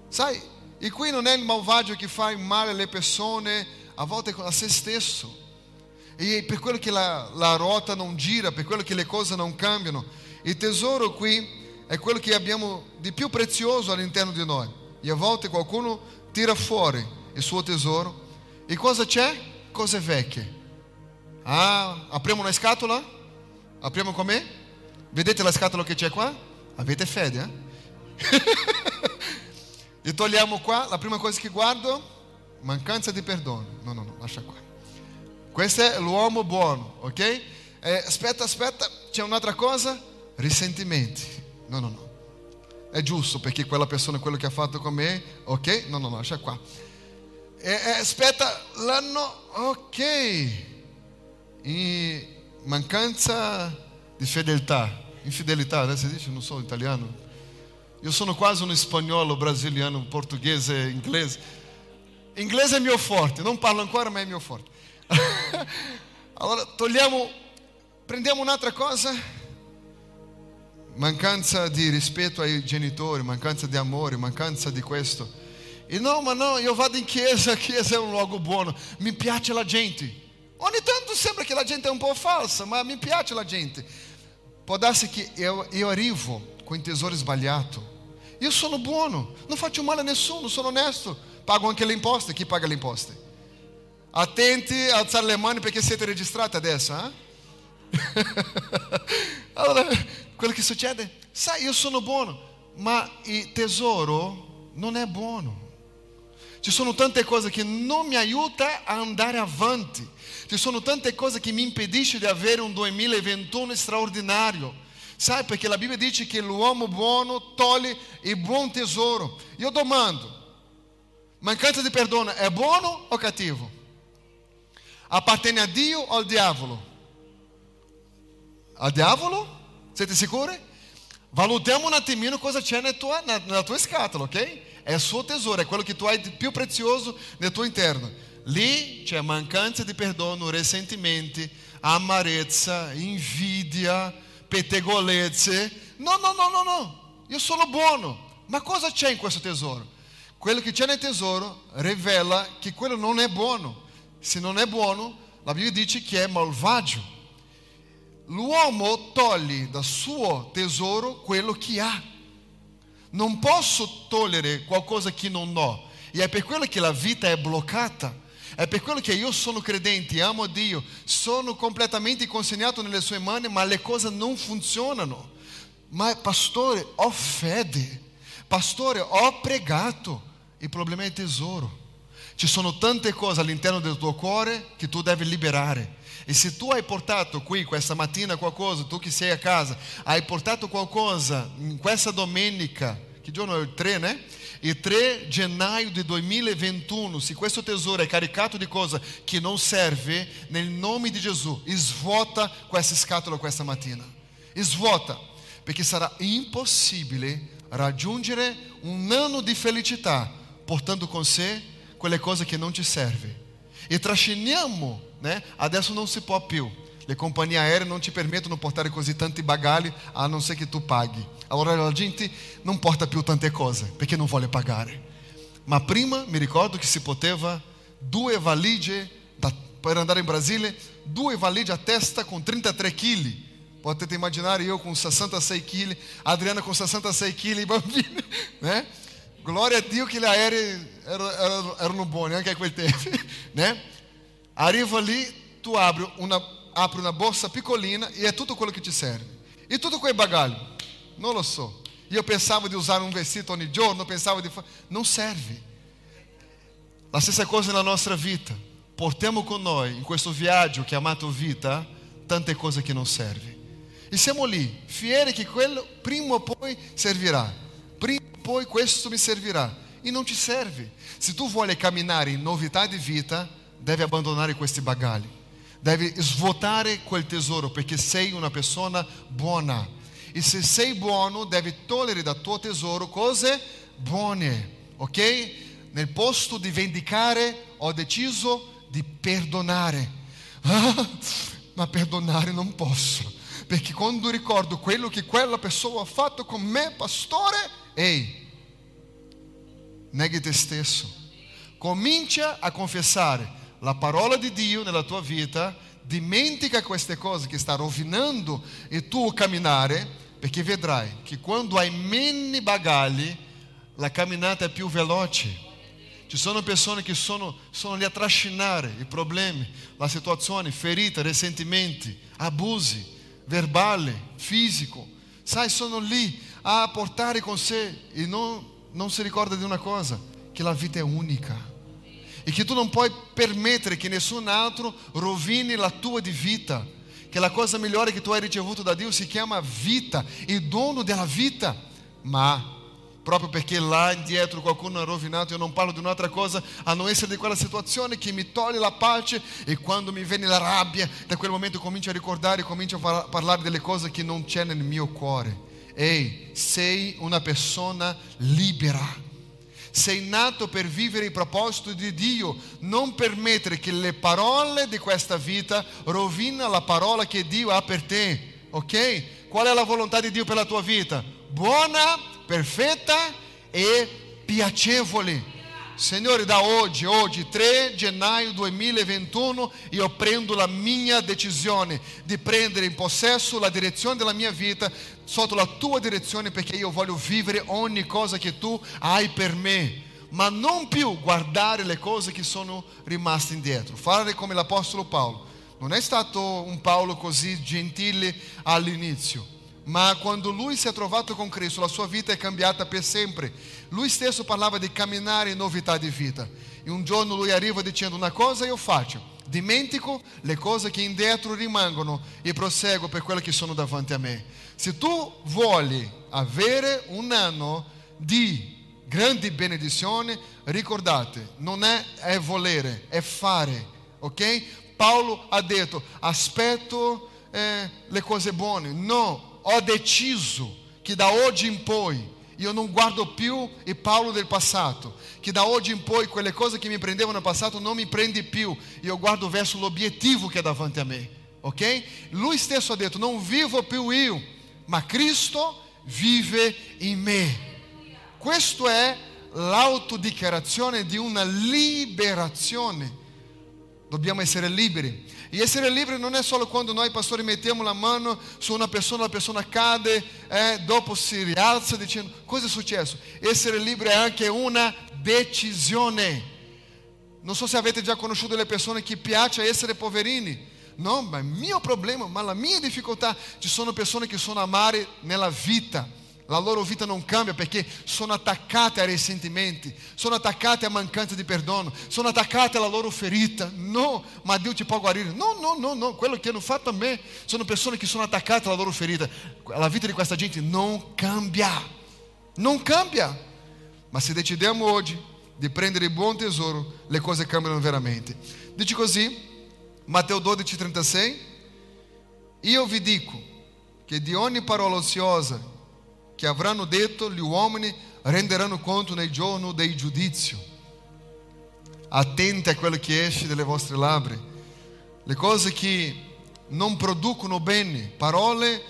Sai, e qui non è il malvagio che fa male alle persone, a volte a se stesso. E per quello che la, la ruota non gira, per quello che le cose non cambiano. Il tesoro qui è quello che abbiamo di più prezioso all'interno di noi. E a volte qualcuno tira fuori il suo tesoro. E cosa c'è? Cose vecchie. Ah, apriamo una scatola? Apriamo com'è? Vedete la scatola che c'è qua? Avete fede, eh? e togliamo qua, la prima cosa che guardo, mancanza di perdono. No, no, no, lascia qua. Questo è l'uomo buono, ok? Eh, aspetta, aspetta, c'è un'altra cosa? Risentimenti. No, no, no. è giusto perché quella persona quello che ha fatto con me, ok? No, no, no, lascia qua. E, e, aspetta, l'anno, ok. In mancanza di fedeltà, infidelità, né? si dice, non so italiano. Io sono quasi un spagnolo, brasiliano, portoghese, inglese. Inglese è mio forte, non parlo ancora, ma è mio forte. allora, togliamo, prendiamo un'altra cosa mancanza di rispetto ai genitori, mancanza di amore, mancanza di questo. E no, ma no, io vado in chiesa, a chiesa è un luogo buono, mi piace la gente. Ogni tanto sembra che la gente è un po' falsa, ma mi piace la gente. Può darsi che io, io arrivo com il tesoro sbagliato. Io sono buono, non faccio male a nessuno, sono onesto. Pago anche le imposte. Chi paga le imposte? Attenti a alzare le mani perché siete registrati adesso, eh? allora, quello che succede? Sai, io sono buono, ma il tesoro non è buono. Ci sono tante cose che non mi aiutano a andare avanti. Ci sono tante cose che mi impediscono di avere un 2021 straordinario. Sai, perché la Bibbia dice che l'uomo buono toglie il buon tesoro. Io domando, mancanza di perdono è buono o cattivo? Appartiene a Dio o al diavolo? Al diavolo? Siete sicuri? Valutiamo un attimino cosa c'è nella tua, nella tua scatola, ok? Il suo tesoro, è quello che tu hai di più prezioso nel tuo interno. Lì c'è mancanza di perdono, risentimenti, amarezza, invidia, pettegolezze. No, no, no, no, no. Io sono buono. Ma cosa c'è in questo tesoro? Quello che c'è nel tesoro rivela che quello non è buono. Se non è buono, la Bibbia dice che è malvagio. L'uomo toglie dal suo tesoro quello che ha. Non posso togliere qualcosa che non ho. E è per quello che la vita è bloccata. È per quello che io sono credente, amo Dio, sono completamente consegnato nelle sue mani, ma le cose non funzionano. Ma pastore, ho fede. Pastore, ho pregato. Il problema è il tesoro. Ci sono tante cose all'interno del tuo cuore che tu devi liberare. E se tu hai portato qui questa mattina qualcosa, tu che sei a casa, hai portato qualcosa in questa domenica, che giorno è il 3, né? Il 3 gennaio di 2021, se questo tesoro è caricato di cose che non serve, nel nome di Gesù, svuota questa scatola questa mattina. Svuota, perché sarà impossibile raggiungere un anno di felicità portando con sé quelle cose che non ci servono. E trasciniamo né? Adesso non si può più. Le compagnie aeree non ci permettono di portare così tanti bagagli a non ser che tu paghi. Allora la gente non porta più tante cose perché non vuole pagare. Ma prima mi ricordo che si poteva due valigie da, per andare in Brasile, due valigie a testa con 33 kg. Potete immaginare io con 66 kg, Adriana com 66 kg, i bambini, né? Glória a Dio che gli aerei erano, erano buoni anche a quel tempo, né? Arriva lì, tu apri una, apri una borsa piccolina e è tutto quello che ti serve. E tutto quel bagaglio? Non lo so. Io pensavo di usare un vestito ogni giorno, pensavo di fare... Non serve. La stessa cosa nella nostra vita. Portiamo con noi, in questo viaggio chiamato vita, tante cose che non servono. E siamo lì, fieri che quello prima o poi servirà. Prima o poi questo mi servirà. E non ti serve. Se tu vuoi camminare in novità di vita, deve abbandonare questi bagagli, deve svuotare quel tesoro perché sei una persona buona. E se sei buono, devi togliere dal tuo tesoro cose buone, ok? Nel posto di vendicare, ho deciso di perdonare. Ah, ma perdonare non posso, perché quando ricordo quello che quella persona ha fatto con me, pastore, ehi, neghi te stesso. Comincia a confessare la parola di Dio nella tua vita, dimentica queste cose che sta rovinando il tuo camminare, perché vedrai che quando hai meno bagagli, la camminata è più veloce. Ci sono persone che sono, sono lì a trascinare i problemi, la situazione, ferite, risentimenti, abusi, verbale, fisico. Sai, sono lì a portare con sé e non, non si ricorda di una cosa, che la vita è unica e che tu non puoi permettere che nessun altro rovini la tua di vita. Che la cosa migliore che tu hai ricevuto da Dio si chiama vita, il dono della vita. Ma proprio perché là indietro qualcuno ha rovinato, io non parlo di un'altra cosa, a non essere di quella situazione che mi toglie la pace e quando mi viene la rabbia, da quel momento comincio a ricordare, comincio a parlare delle cose che non c'è nel mio cuore. Ehi, sei una persona libera. Sei nato per vivere i propositi di Dio, non permettere che le parole di questa vita rovinino la parola che Dio ha per te. Ok? Qual è la volontà di Dio per la tua vita? Buona, perfetta e piacevole. Signore, da oggi, oggi 3 gennaio 2021, io prendo la mia decisione di prendere in possesso la direzione della mia vita sotto la tua direzione perché io voglio vivere ogni cosa che tu hai per me, ma non più guardare le cose che sono rimaste indietro. Fare come l'Apostolo Paolo. Non è stato un Paolo così gentile all'inizio ma quando lui si è trovato con Cristo, la sua vita è cambiata per sempre. Lui stesso parlava di camminare in novità di vita. E un giorno lui arriva dicendo una cosa io faccio, dimentico le cose che indietro rimangono e proseguo per quelle che sono davanti a me. Se tu vuoi avere un anno di grande benedizione, ricordate, non è, è volere, è fare, ok? Paolo ha detto, aspetto eh, le cose buone, no, ho deciso che da oggi in poi io non guardo più il Paolo del passato, che da oggi in poi quelle cose che mi prendevano nel passato non mi prende più, io guardo verso l'obiettivo che è davanti a me, ok? Lui stesso ha detto, non vivo più io, ma Cristo vive in me. Questa è l'autodichiarazione di una liberazione. Dobbiamo essere liberi. E essere liberi non è solo quando noi pastori mettiamo la mano su una persona, la persona cade, eh, dopo si rialza dicendo cosa è successo. Essere liberi è anche una decisione. Non so se avete già conosciuto le persone che piace essere poverini. No, ma il mio problema, ma la mia difficoltà, ci sono persone che sono amare nella vita la loro vita non cambia perché sono attaccate ai risentimenti, sono attaccate a mancanza di perdono, sono attaccate alla loro ferita. No, ma Dio ti può guarire. No, no, no, no, quello che hanno fatto a me sono persone che sono attaccate alla loro ferita. La vita di questa gente non cambia, non cambia. Ma se decidiamo oggi di prendere il buon tesoro, le cose cambiano veramente. Dice così, Matteo 12, 36, io vi dico che di ogni parola oziosa che avranno detto gli uomini renderanno conto nel giorno del giudizio. Attenti a quello che esce dalle vostre labbra, le cose che non producono bene, parole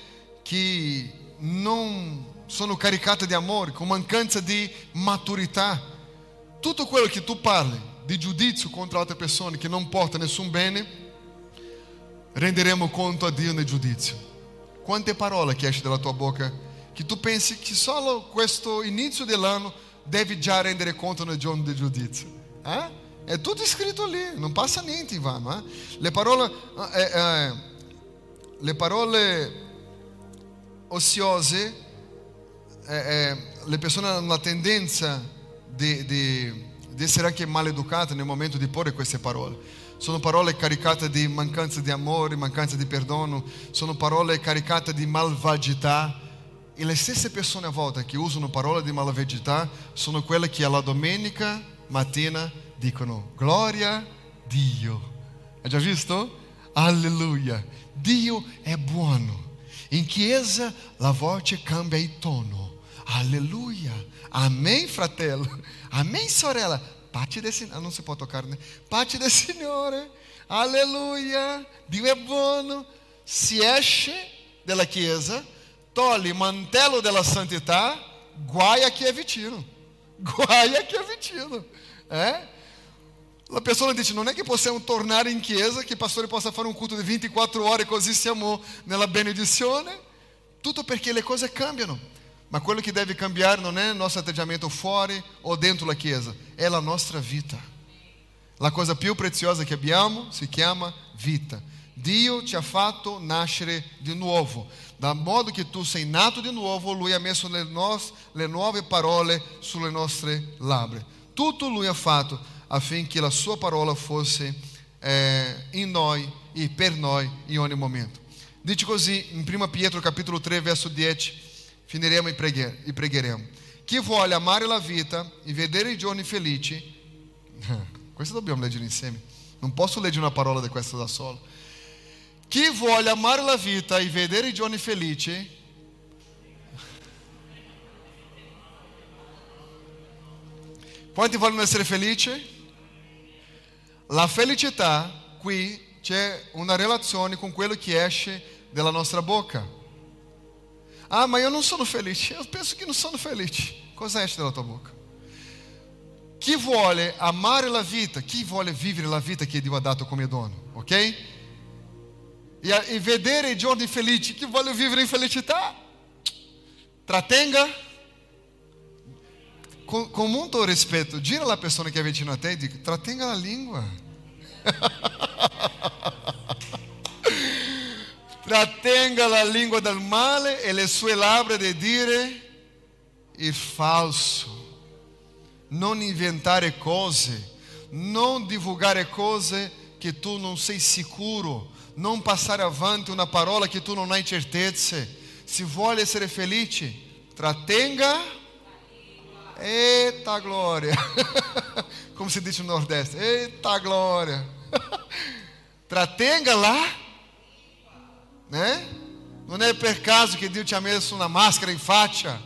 che non sono caricate di amore, con mancanza di maturità. Tutto quello che tu parli di giudizio contro altre persone che non porta nessun bene, renderemo conto a Dio nel giudizio. Quante parole che esce dalla tua bocca che tu pensi che solo questo inizio dell'anno devi già rendere conto nel giorno del giudizio. Eh? È tutto scritto lì, non passa niente in vano. Eh? Le parole, eh, eh, le parole oziose, eh, eh, le persone hanno la tendenza di, di, di essere anche maleducate nel momento di porre queste parole. Sono parole caricate di mancanza di amore, mancanza di perdono, sono parole caricate di malvagità e le stesse persone a volte che usano parole di malvagità sono quelle che alla domenica mattina dicono gloria a Dio. Hai già visto? Alleluia. Dio è buono. In chiesa la voce cambia il tono. Alleluia. Amen, fratello. Amen, sorella. Pace del Signore. Ah, non si può toccare. Pace del Signore. Alleluia. Dio è buono. Si esce dalla chiesa toglie il mantello della santità, guai a chi è vicino. Guai a chi è vicino. Eh? La persona dice: Non è che possiamo tornare in chiesa, che il pastore possa fare un culto di 24 ore così siamo nella benedizione. Tutto perché le cose cambiano. Ma quello che deve cambiare non è il nostro atteggiamento fuori o dentro la chiesa, è la nostra vita. La cosa più preziosa che abbiamo si chiama vita. Dio ti ha fatto nascere di nuovo. Da modo che tu sei nato di nuovo, Lui ha messo le, nos, le nuove parole sulle nostre labbra. Tutto Lui ha fatto affinché la sua parola fosse eh, in noi e per noi in ogni momento. Dice così in 1 Pietro capitolo 3 verso 10, finiremo e, e pregheremo. Chi vuole amare la vita e vedere i giorni felici, questo dobbiamo leggere insieme. Non posso leggere una parola di questo da solo. Chi vuole amare la vita e vedere giorni felici, quanti vogliono essere felici? La felicità qui c'è una relazione con quello che esce dalla nostra bocca. Ah, ma io non sono felice. Eu penso che non sono felice. Cosa esce dalla tua bocca? Chi vuole amare la vita, chi vuole vivere la vita che Dio ha dato come dono, ok? E, e vedere i giorni felici, chi vuole vivere in felicità, trattenga. Com, com muito respeito, gira la persona che è vicino a te e dica, trattenga la lingua. trattenga la lingua del male e le sue labbra di dire il falso. Non inventare cose, non divulgare cose che tu non sei sicuro, non passare avanti una parola che tu non hai certezze. Se vuole essere felice, trattenga. Eita glória! Como se diz no Nordeste, eita glória! Trattenga lá, né? Non è per caso che Dio ti ha messo una maschera in faccia.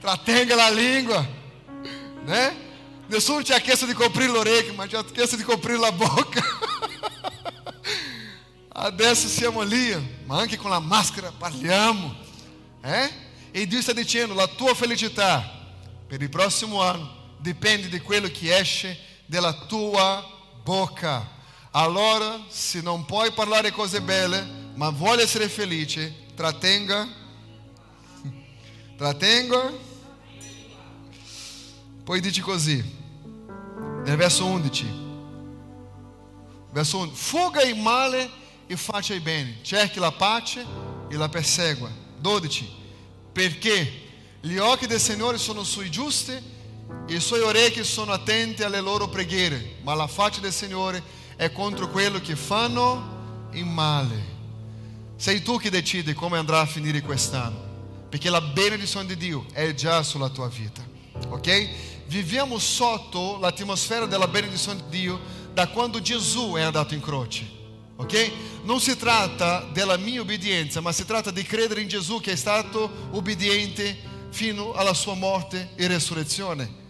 Trattenga la lingua, né? Nessuno ti ha chiesto di coprire l'orecchio, ma ti ha chiesto di coprire la bocca. Adesso siamo lì, ma anche con la maschera parliamo. Eh? E Dio sta dicendo, la tua felicità per il prossimo anno dipende di quello che esce dalla tua bocca. Allora, se non puoi parlare cose belle, ma vuoi essere felice, trattenga. Trattenga. Poi dice così, nel verso 11. Verso 11. Fuga il male e faccia il bene. Cerchi la pace e la persegua. 12. Perché gli occhi del Signore sono sui giusti e i suoi orecchi sono attenti alle loro preghiere, ma la faccia del Signore è contro quello che fanno il male. Sei tu che decidi come andrà a finire quest'anno, perché la benedizione di Dio è già sulla tua vita, ok? Viviamo sotto l'atmosfera della benedizione di Dio da quando Gesù è andato in croce, ok? Non si tratta della mia obbedienza, ma si tratta di credere in Gesù che è stato obbediente fino alla sua morte e resurrezione.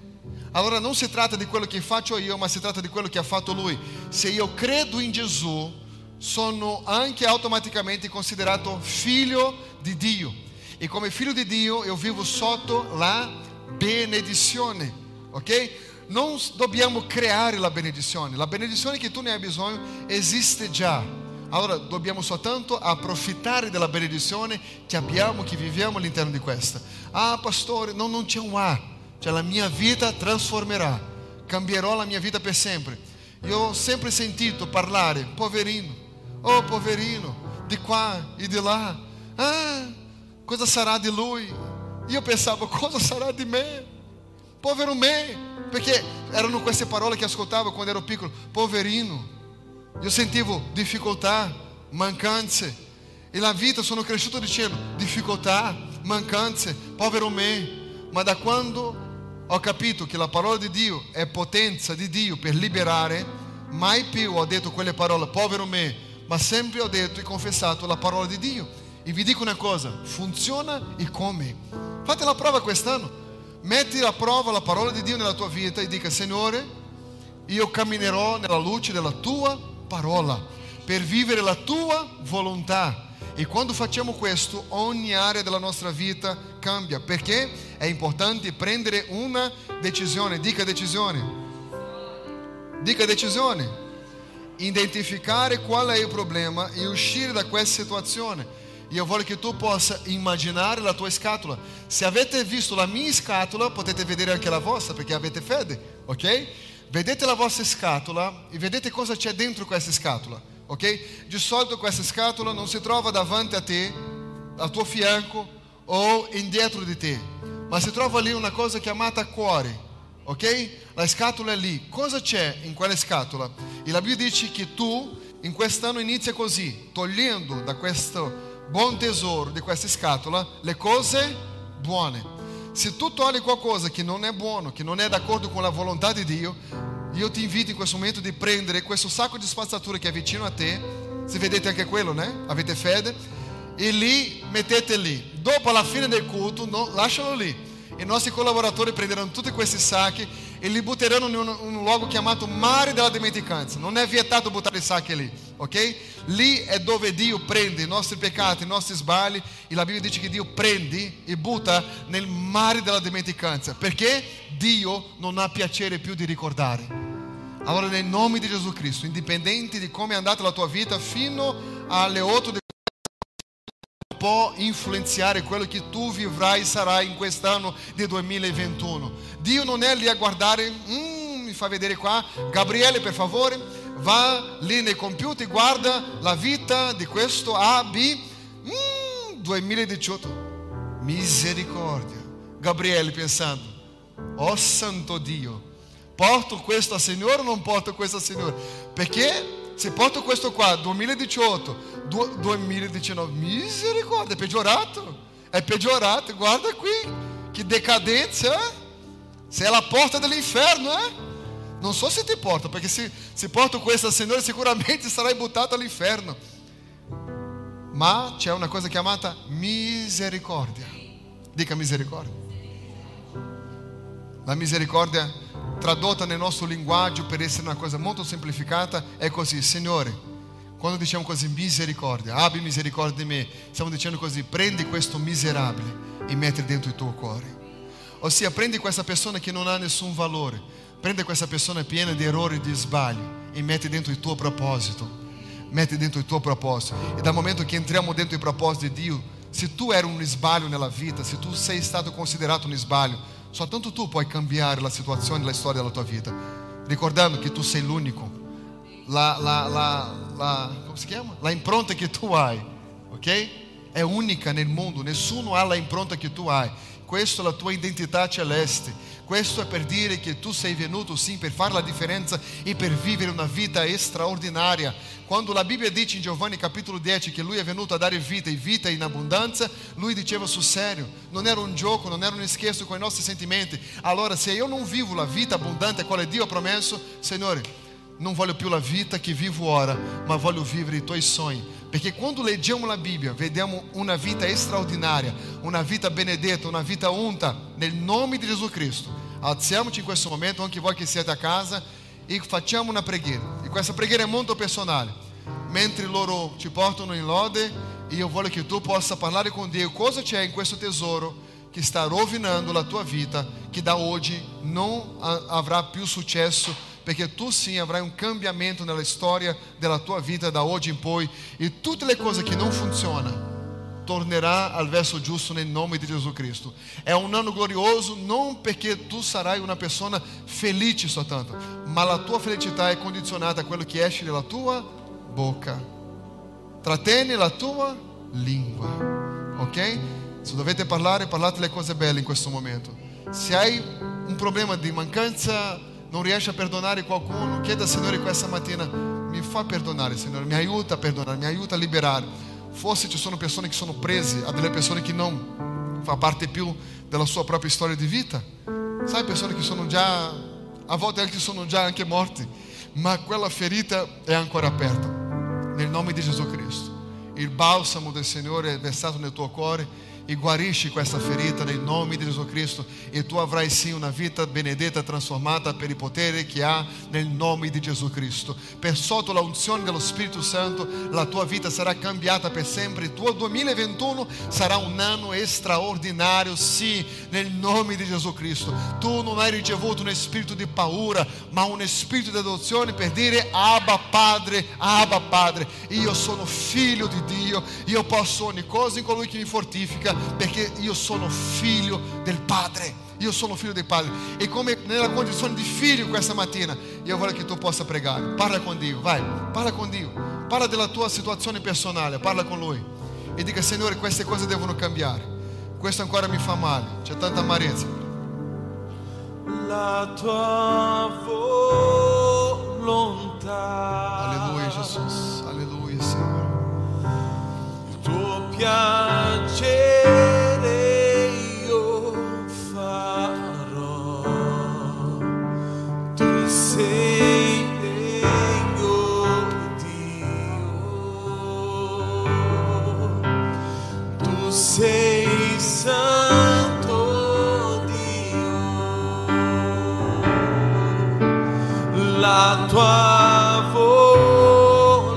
Allora non si tratta di quello che faccio io, ma si tratta di quello che ha fatto Lui. Se io credo in Gesù, sono anche automaticamente considerato figlio di Dio. E come figlio di Dio io vivo sotto la benedizione, ok? Non dobbiamo creare la benedizione. La benedizione che tu ne hai bisogno esiste già. Allora dobbiamo soltanto approfittare della benedizione che abbiamo, che viviamo all'interno di questa. Ah, pastore, no, non c'è un A, cioè la mia vita trasformerà, cambierò la mia vita per sempre. Io ho sempre sentito parlare, poverino, oh poverino, di qua e di là. Ah, cosa sarà di lui? Io pensavo, cosa sarà di me? Povero me, perché erano queste parole che ascoltavo quando ero piccolo, poverino. Io sentivo difficoltà, mancanze. E la vita sono cresciuto dicendo difficoltà, mancanze, povero me. Ma da quando ho capito che la parola di Dio è potenza di Dio per liberare, mai più ho detto quelle parole, povero me, ma sempre ho detto e confessato la parola di Dio. E vi dico una cosa, funziona e come. Fate la prova quest'anno. Metti a prova la parola di Dio nella tua vita e dica, Signore, io camminerò nella luce della tua parola, per vivere la tua volontà. E quando facciamo questo, ogni area della nostra vita cambia, perché è importante prendere una decisione. Dica decisione. Dica decisione. Identificare qual è il problema e uscire da questa situazione. Io voglio che tu possa immaginare la tua scatola. Se avete visto la mia scatola, potete vedere anche la vostra, perché avete fede, ok? Vedete la vostra scatola e vedete cosa c'è dentro questa scatola, ok? Di solito questa scatola non si trova davanti a te, al tuo fianco o indietro di te, ma si trova lì una cosa chiamata cuore, ok? La scatola è lì. Cosa c'è in quella scatola? E la Bibbia dice che tu in quest'anno inizia così, togliendo da questo buon tesoro di questa scatola le cose buone. Se tu togli qualcosa che non è buono, che non è d'accordo con la volontà di Dio, io ti invito in questo momento di prendere questo sacco di spazzatura che è vicino a te, se vedete anche quello, né? Avete fede, e lì mettete lì. Dopo alla fine del culto, no, lascialo lì. I nostri collaboratori prenderanno tutti questi sacchi e li butteranno in un, un luogo chiamato Mare della Dimenticanza. Non è vietato buttare i sacchi lì, ok? Lì è dove Dio prende i nostri peccati, i nostri sbagli e la Bibbia dice che Dio prende e butta nel mare della dimenticanza perché Dio non ha piacere più di ricordare. Allora nel nome di Gesù Cristo, indipendente di come è andata la tua vita fino alle 8 di può influenzare quello che tu vivrai e sarai in quest'anno di 2021. Dio non è lì a guardare, mm, mi fa vedere qua, Gabriele per favore, va lì nei computer guarda la vita di questo AB mm, 2018. Misericordia. Gabriele pensando, oh santo Dio, porto questo al Signore o non porto questo al Signore? Perché se porto questo qua 2018 2019, misericórdia, é pejorato, é pejorato, guarda qui, que decadência, é? Se é a porta do inferno, é? Não só se te porta, porque se, se porta com essa senhora, seguramente sarà buttato all'inferno. Ma c'è una cosa chiamata misericordia. Dica misericordia. La misericordia tradotta nel nostro linguaggio per essere una cosa molto semplificata è così, Signore quando diciamo così misericordia, abbi misericordia di me, stiamo dicendo così, prendi questo miserabile e metti dentro il tuo cuore. Ossia, prendi questa persona che non ha nessun valore, prendi questa persona piena di errori e di sbagli e metti dentro il tuo proposito. Metti dentro il tuo proposito. E dal momento che entriamo dentro il proposito di Dio, se tu eri un sbaglio nella vita, se tu sei stato considerato un sbaglio, soltanto tu puoi cambiare la situazione e la storia della tua vita. Ricordando che tu sei l'unico la, la, la, la, come si chiama? La impronta che tu hai, ok? È unica nel mondo, nessuno ha la impronta che tu hai. Questa è la tua identità celeste. Questo è per dire che tu sei venuto sim per fare la differenza e per vivere una vita straordinaria. Quando la Bibbia dice in Giovanni capitolo 10 che lui è venuto a dare vita e vita in abbondanza, lui diceva sul serio, non era un gioco, non era un scherzo con i nostri sentimenti. Allora, se io non vivo la vita abbondante quale Dio ha promesso, Signore, não voglio più la vita che vivo ora, ma voglio vivere i tuoi sogni. Perché quando leggiamo la Bibbia, vediamo una vita straordinaria, una vita benedetta, una vita unta nel nome di Gesù Cristo. Alziamoci in questo momento, anche voi che siete a casa, e facciamo una preghiera. E questa preghiera è molto personale. Mentre loro ti portano in lode, io voglio che tu possa parlare con Dio cosa c'è in questo tesoro che sta rovinando la tua vita, che da oggi non avrà più successo perché tu sim avrai um cambiamento nella storia della tua vita da oggi in poi e tutte le cose che non funzionano tornerà al verso giusto nel nome di Gesù Cristo. È un anno glorioso non perché tu sarai una persona felice soltanto, ma la tua felicità è condizionata a quello che esce dalla tua bocca. Trattieni la tua lingua, ok? Se dovete parlare, parlate le cose belle in questo momento. Se hai un problema di mancanza non riesce a perdonare qualcuno, chieda al Signore questa mattina, mi fa perdonare Signore, mi aiuta a perdonare, mi aiuta a liberare. Forse ci sono persone che sono prese a delle persone che non fa parte più della sua propria storia di vita. Sai, persone che sono già, a volte anche sono già anche morti, ma quella ferita è ancora aperta. Nel nome di Gesù Cristo. Il balsamo del Signore è versato nel tuo cuore e guarisci questa ferita nel nome di Gesù Cristo e tu avrai sim una vita benedetta trasformata per il potere che ha nel nome di Gesù Cristo. Per sotto unzione dello Spirito Santo la tua vita sarà cambiata per sempre. Il tuo 2021 sarà un anno straordinario, sì, nel nome di Gesù Cristo. Tu non hai ricevuto un spirito di paura, ma un spirito di adozione per dire Abba Padre, Abba Padre, io sono figlio di Dio, io posso ogni cosa in colui che mi fortifica perché io sono figlio del Padre. Io sono figlio del Padre. E come nella condizione di figlio questa mattina, io voglio che tu possa pregare. Parla con Dio, vai, parla con Dio. Parla della tua situazione personale, parla con Lui. E dica, Signore, queste cose devono cambiare. Questo ancora mi fa male, c'è tanta amarezza. La tua volontà. Alleluia, Jesus. Alleluia, Signore. Il tuo piacere la tua volontà,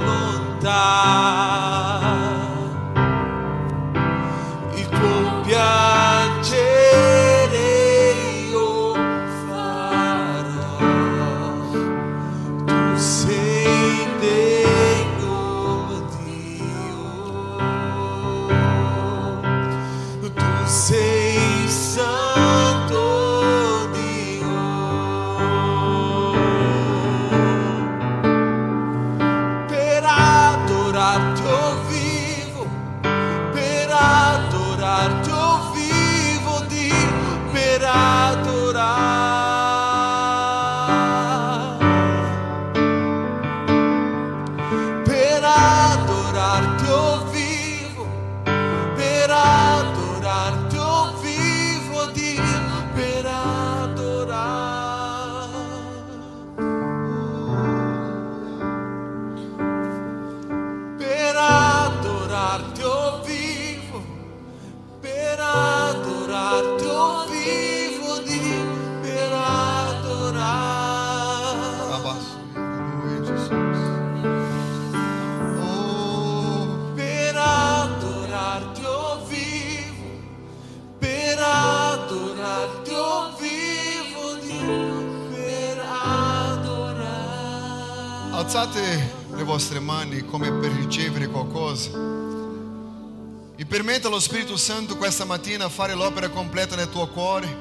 permetta allo Spirito Santo questa mattina fare l'opera completa nel tuo cuore.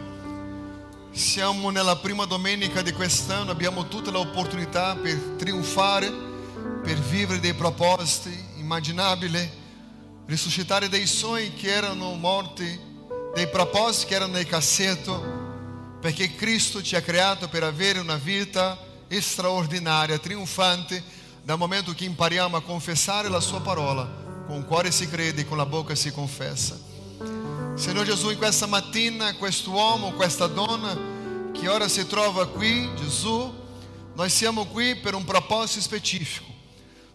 Siamo nella prima domenica di quest'anno, abbiamo tutta l'opportunità per trionfare, per vivere dei propositi immaginabili, risuscitare dei sogni che erano morti, dei propositi che erano nel cassetto, perché Cristo ci ha creato per avere una vita straordinaria, trionfante, dal momento che impariamo a confessare la sua parola, con il cuore si crede e con la bocca si confessa. Signore Gesù, in questa mattina, quest'uomo, questa donna che ora si trova qui, Gesù, noi siamo qui per un proposito specifico.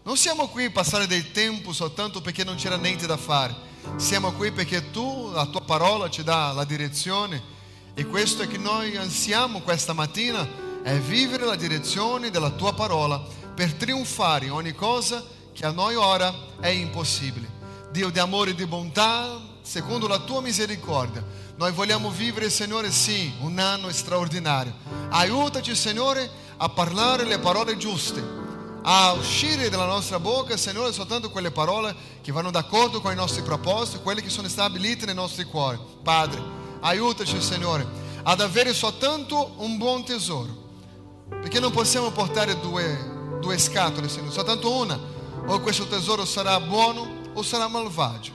Non siamo qui a passare del tempo soltanto perché non c'era niente da fare. Siamo qui perché tu, la tua parola ci dà la direzione e questo è che noi ansiamo questa mattina è vivere la direzione della tua parola per trionfare in ogni cosa che a noi ora è impossibile. Dio di amore e di bontà, secondo la tua misericordia, noi vogliamo vivere, Signore, sì, un anno straordinario. Aiutaci, Signore, a parlare le parole giuste, a uscire dalla nostra bocca, Signore, soltanto quelle parole che vanno d'accordo con i nostri propositi, quelle che sono stabilite nei nostri cuori. Padre, aiutaci, Signore, ad avere soltanto un buon tesoro, perché non possiamo portare due, due scatole, Signore, soltanto una. O questo tesoro sarà buono o sarà malvagio.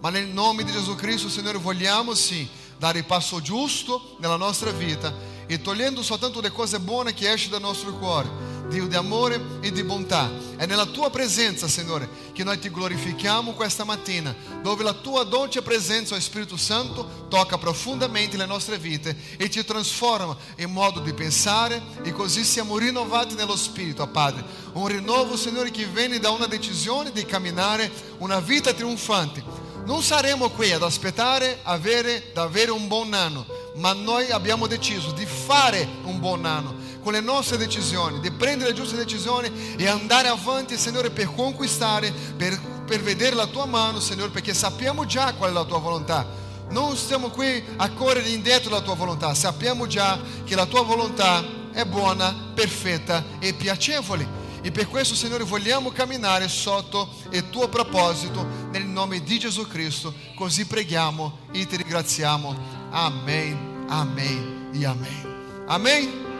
Ma nel nome di Gesù Cristo, Signore, vogliamo sì dare il passo giusto nella nostra vita e togliendo soltanto le cose buone che escono dal nostro cuore. Dio di amore e di bontà. È nella tua presenza, Signore, che noi ti glorifichiamo questa mattina, dove la tua dolce presenza, o Spirito Santo, tocca profondamente le nostre vite e ci trasforma in modo di pensare e così siamo rinnovati nello Spirito, Padre. Un rinnovo, Signore, che viene da una decisione di camminare una vita trionfante. Non saremo qui ad aspettare avere, da avere un buon anno, ma noi abbiamo deciso di fare un buon anno con le nostre decisioni, di prendere le giuste decisioni e andare avanti, Signore, per conquistare, per, per vedere la tua mano, Signore, perché sappiamo già qual è la tua volontà. Non stiamo qui a correre indietro dalla tua volontà, sappiamo già che la tua volontà è buona, perfetta e piacevole. E per questo, Signore, vogliamo camminare sotto il tuo proposito nel nome di Gesù Cristo. Così preghiamo e ti ringraziamo. Amen, amen e amen. Amen?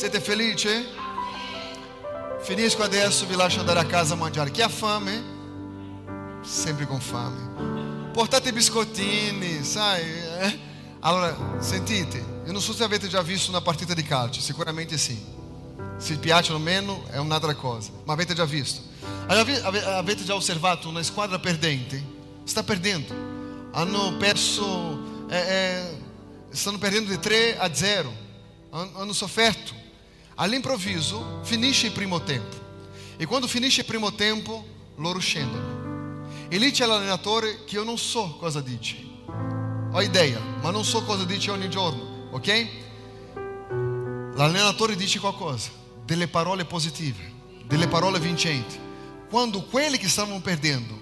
Siete felici? Finisco adesso, vi lascio andare a casa a mangiare. Chi ha fame? Sempre con fame. Portate biscottini, sai? eh? Allora, sentite, io non so se avete già visto una partita di calcio, sicuramente sì. Se piacciono o meno è un'altra cosa, ma avete già visto. Ave- ave- Avete già osservato una squadra perdente? Sta perdendo. Hanno perso, eh, eh, stanno perdendo di 3 a 0. Han- Hanno sofferto. All'improvviso finisce il primo tempo. E quando finisce il primo tempo, loro scendono. E lì c'è l'allenatore che io non so cosa dice. ho idea, ma non so cosa dice ogni giorno, ok? L'allenatore dice qualcosa, delle parole positive, delle parole vincenti. Quando quelli che stavano perdendo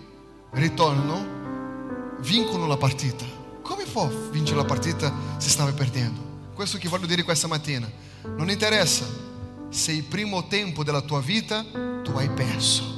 ritornano, vincono la partita. Come può vincere la partita se stava perdendo? Questo che voglio dire questa mattina. Non interessa se il primo tempo della tua vita tu hai perso.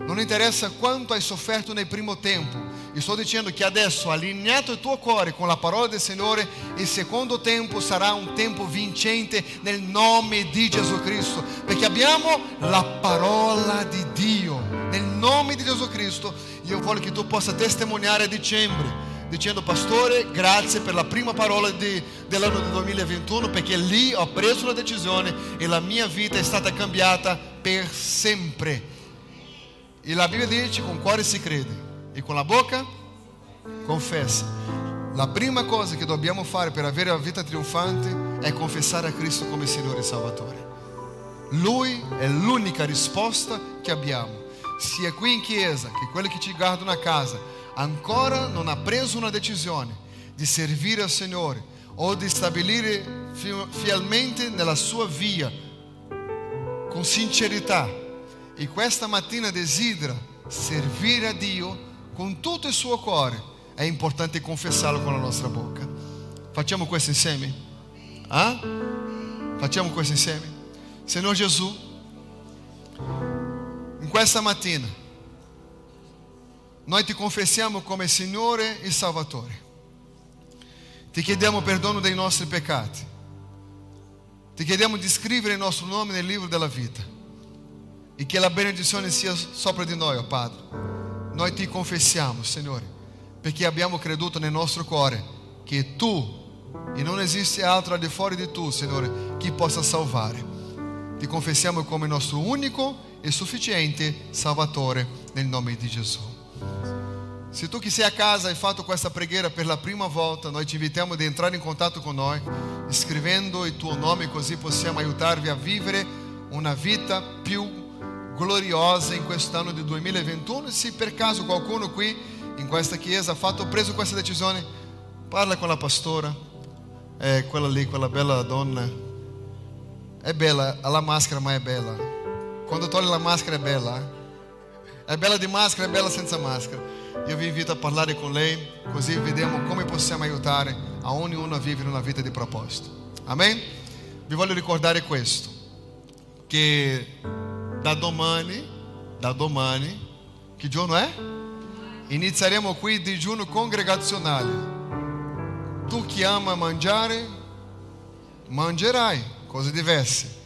Non interessa quanto hai sofferto nel primo tempo. Sto dicendo che adesso, allineato il tuo cuore con la parola del Signore, il secondo tempo sarà un tempo vincente nel nome di Gesù Cristo, perché abbiamo la parola di Dio. Nel nome di Gesù Cristo, io voglio che tu possa testimoniare a dicembre dicendo pastore grazie per la prima parola di, dell'anno 2021 perché lì ho preso una decisione e la mia vita è stata cambiata per sempre. E la Bibbia dice con cuore si crede e con la bocca confessa. La prima cosa che dobbiamo fare per avere la vita trionfante è confessare a Cristo come Signore e Salvatore. Lui è l'unica risposta che abbiamo sia qui in chiesa che quelli che ci guardano a casa ancora non ha preso una decisione di servire al Signore o di stabilire fielmente nella sua via con sincerità e questa mattina desidera servire a Dio con tutto il suo cuore, è importante confessarlo con la nostra bocca. Facciamo questo insieme? Ah? Facciamo questo insieme? Signor Gesù, in questa mattina noi ti confessiamo come Signore e Salvatore. Ti chiediamo perdono dei nostri peccati. Ti chiediamo di scrivere il nostro nome nel libro della vita. E che la benedizione sia sopra di noi, oh Padre. Noi ti confessiamo, Signore, perché abbiamo creduto nel nostro cuore che tu, e non esiste altro al di fuori di tu, Signore, che possa salvare. Ti confessiamo come nostro unico e sufficiente Salvatore nel nome di Gesù. Se tu che sei a casa hai fatto questa preghiera per la prima volta, noi ti invitiamo ad entrare in contatto con noi, scrivendo il tuo nome, così possiamo aiutarvi a vivere una vita più gloriosa in quest'anno di 2021. E se per caso qualcuno qui in questa chiesa ha fatto, preso questa decisione, parla con la pastora, è quella lì, quella bella donna. È bella, ha la maschera, ma è bella. Quando toglie la maschera è bella. È bella di maschera, è bella senza maschera. Io vi invito a parlare con lei, così vediamo come possiamo aiutare a ognuno a vivere una vita di proposito. Amen? Vi voglio ricordare questo, che da domani, da domani, che giorno è? Inizieremo qui il digiuno congregazionale. Tu che ama mangiare, mangerai cose diverse.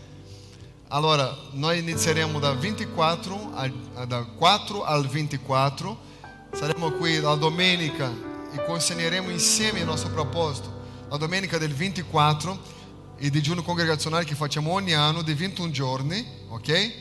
Allora, noi inizieremo da 24 al, da 4 al 24. Saremo qui la domenica e consegneremo insieme il nostro proposito. La domenica del 24 il digiuno congregazionale che facciamo ogni anno di 21 giorni, ok?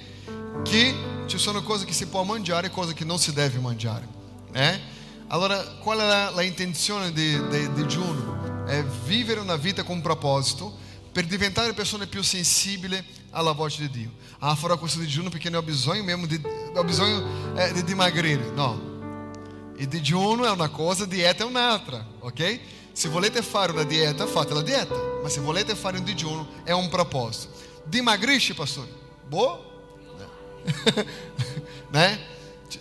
Che ci sono cose che si può mangiare e cose che non si deve mangiare. Eh? Allora, qual è la, la intenzione di, di digiuno? È vivere una vita con proposito per diventare persone più sensibili alla voce di Dio. Ah, farò questo digiuno perché ne ho bisogno mesmo di, ho bisogno eh, di dimagrire. No. Il digiuno è una cosa, dieta è un'altra, ok? Se volete fare una dieta, fate la dieta. Ma se volete fare un digiuno, è un proposito. Dimagrisce, pastore? Boh? né?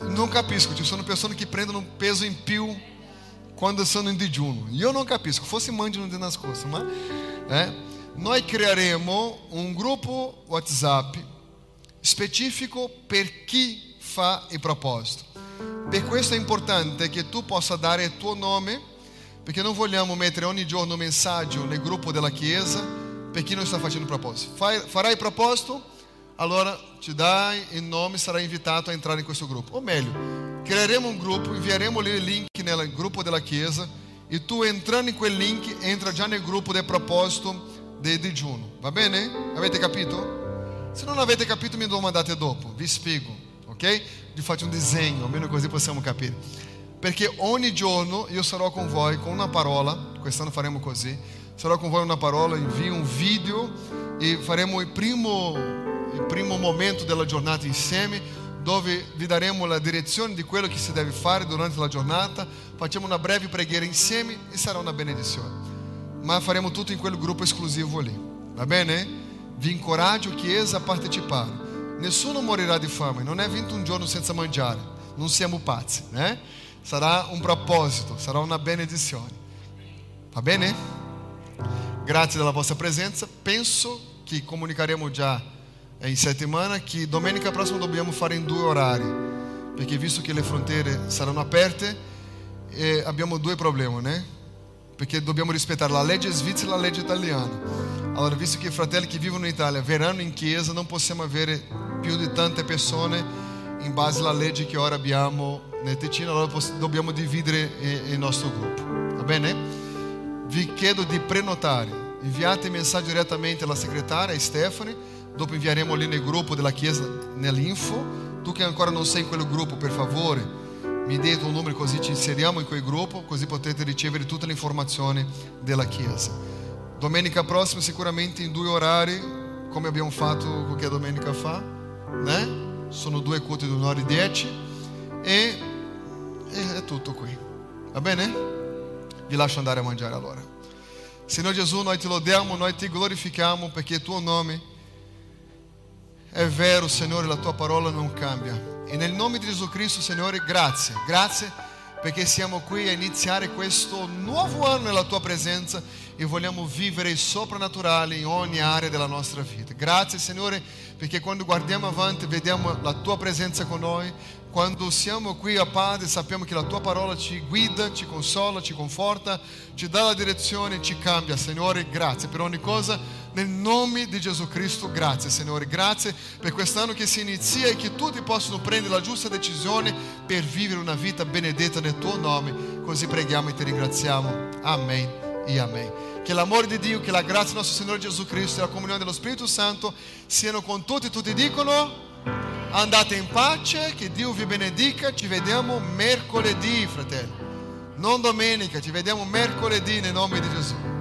Non capisco, ci sono persone che prendono peso in più quando sono in digiuno. Io non capisco, fosse mangiano di nascosto, ma... Eh? Noi creeremo un gruppo WhatsApp specifico per chi fa il proposito. Per questo è importante che tu possa dare il tuo nome, perché non vogliamo mettere ogni giorno messaggio nel gruppo della Chiesa per chi non sta facendo il proposito. Farai il proposito? Allora ti dai il nome, sarai invitato a entrare in questo gruppo. O meglio, creeremo un gruppo, invieremo il link nel gruppo della Chiesa e tu entrando in quel link entra già nel gruppo del proposito di digiuno. Va bene? Avete capito? Se non avete capito mi domandate dopo, vi spiego, ok? Vi faccio un disegno, almeno così possiamo capire. Perché ogni giorno io sarò con voi con una parola, quest'anno faremo così, sarò con voi una parola, invio un video e faremo il primo, il primo momento della giornata insieme dove vi daremo la direzione di quello che si deve fare durante la giornata. Facciamo una breve preghiera insieme e sarà una benedizione. Ma faremo tutto in quel gruppo esclusivo lì. Va bene? Vi incoraggio, Chiesa, a partecipare. Nessuno morirà di fame, non è vinto un giorno senza mangiare. Non siamo pazzi, né? Sarà un proposito, sarà una benedizione. Va bene? Grazie della vostra presenza. Penso che comunicheremo già in settimana che domenica prossima dobbiamo fare due orari, perché visto che le frontiere saranno aperte, eh, abbiamo due problemi, né? Perché dobbiamo rispettare la legge svizzera e la legge italiana. Allora, visto che i fratelli che vivono in Italia verranno in chiesa, non possiamo avere più di tante persone in base alla legge che ora abbiamo nel Ticino, allora dobbiamo dividere il nostro gruppo. Va bene? Vi chiedo di prenotare. Inviate mensaggi direttamente alla segretaria, Stephanie Dopo invieremo lì nel gruppo della Chiesa, nell'info. Tu che ancora non sei in quel gruppo, per favore, mi dai il tuo numero così ci inseriamo in quel gruppo, così potete ricevere tutte le informazioni della Chiesa. Domenica prossima sicuramente in due orari, come abbiamo fatto qualche domenica fa, né? Sono due culti di un'ora e dieci e, e è tutto qui. Va bene? Vi lascio andare a mangiare allora. Signore Gesù, noi ti lodiamo, noi ti glorifichiamo perché il tuo nome è vero, Signore, la tua parola non cambia. E nel nome di Gesù Cristo, Signore, grazie, grazie perché siamo qui a iniziare questo nuovo anno nella tua presenza e vogliamo vivere il soprannaturale in ogni area della nostra vita. Grazie, Signore, perché quando guardiamo avanti vediamo la tua presenza con noi, quando siamo qui a Padre sappiamo che la tua parola ci guida, ci consola, ci conforta, ci dà la direzione, ci cambia. Signore, grazie per ogni cosa. Nel nome di Gesù Cristo, grazie Signore, grazie per quest'anno che si inizia e che tutti possano prendere la giusta decisione per vivere una vita benedetta nel tuo nome. Così preghiamo e ti ringraziamo. Amen e amen. Che l'amore di Dio, che la grazia del nostro Signore Gesù Cristo e la comunione dello Spirito Santo siano con tutti. Tutti dicono andate in pace, che Dio vi benedica. Ci vediamo mercoledì, fratelli. Non domenica, ci vediamo mercoledì nel nome di Gesù.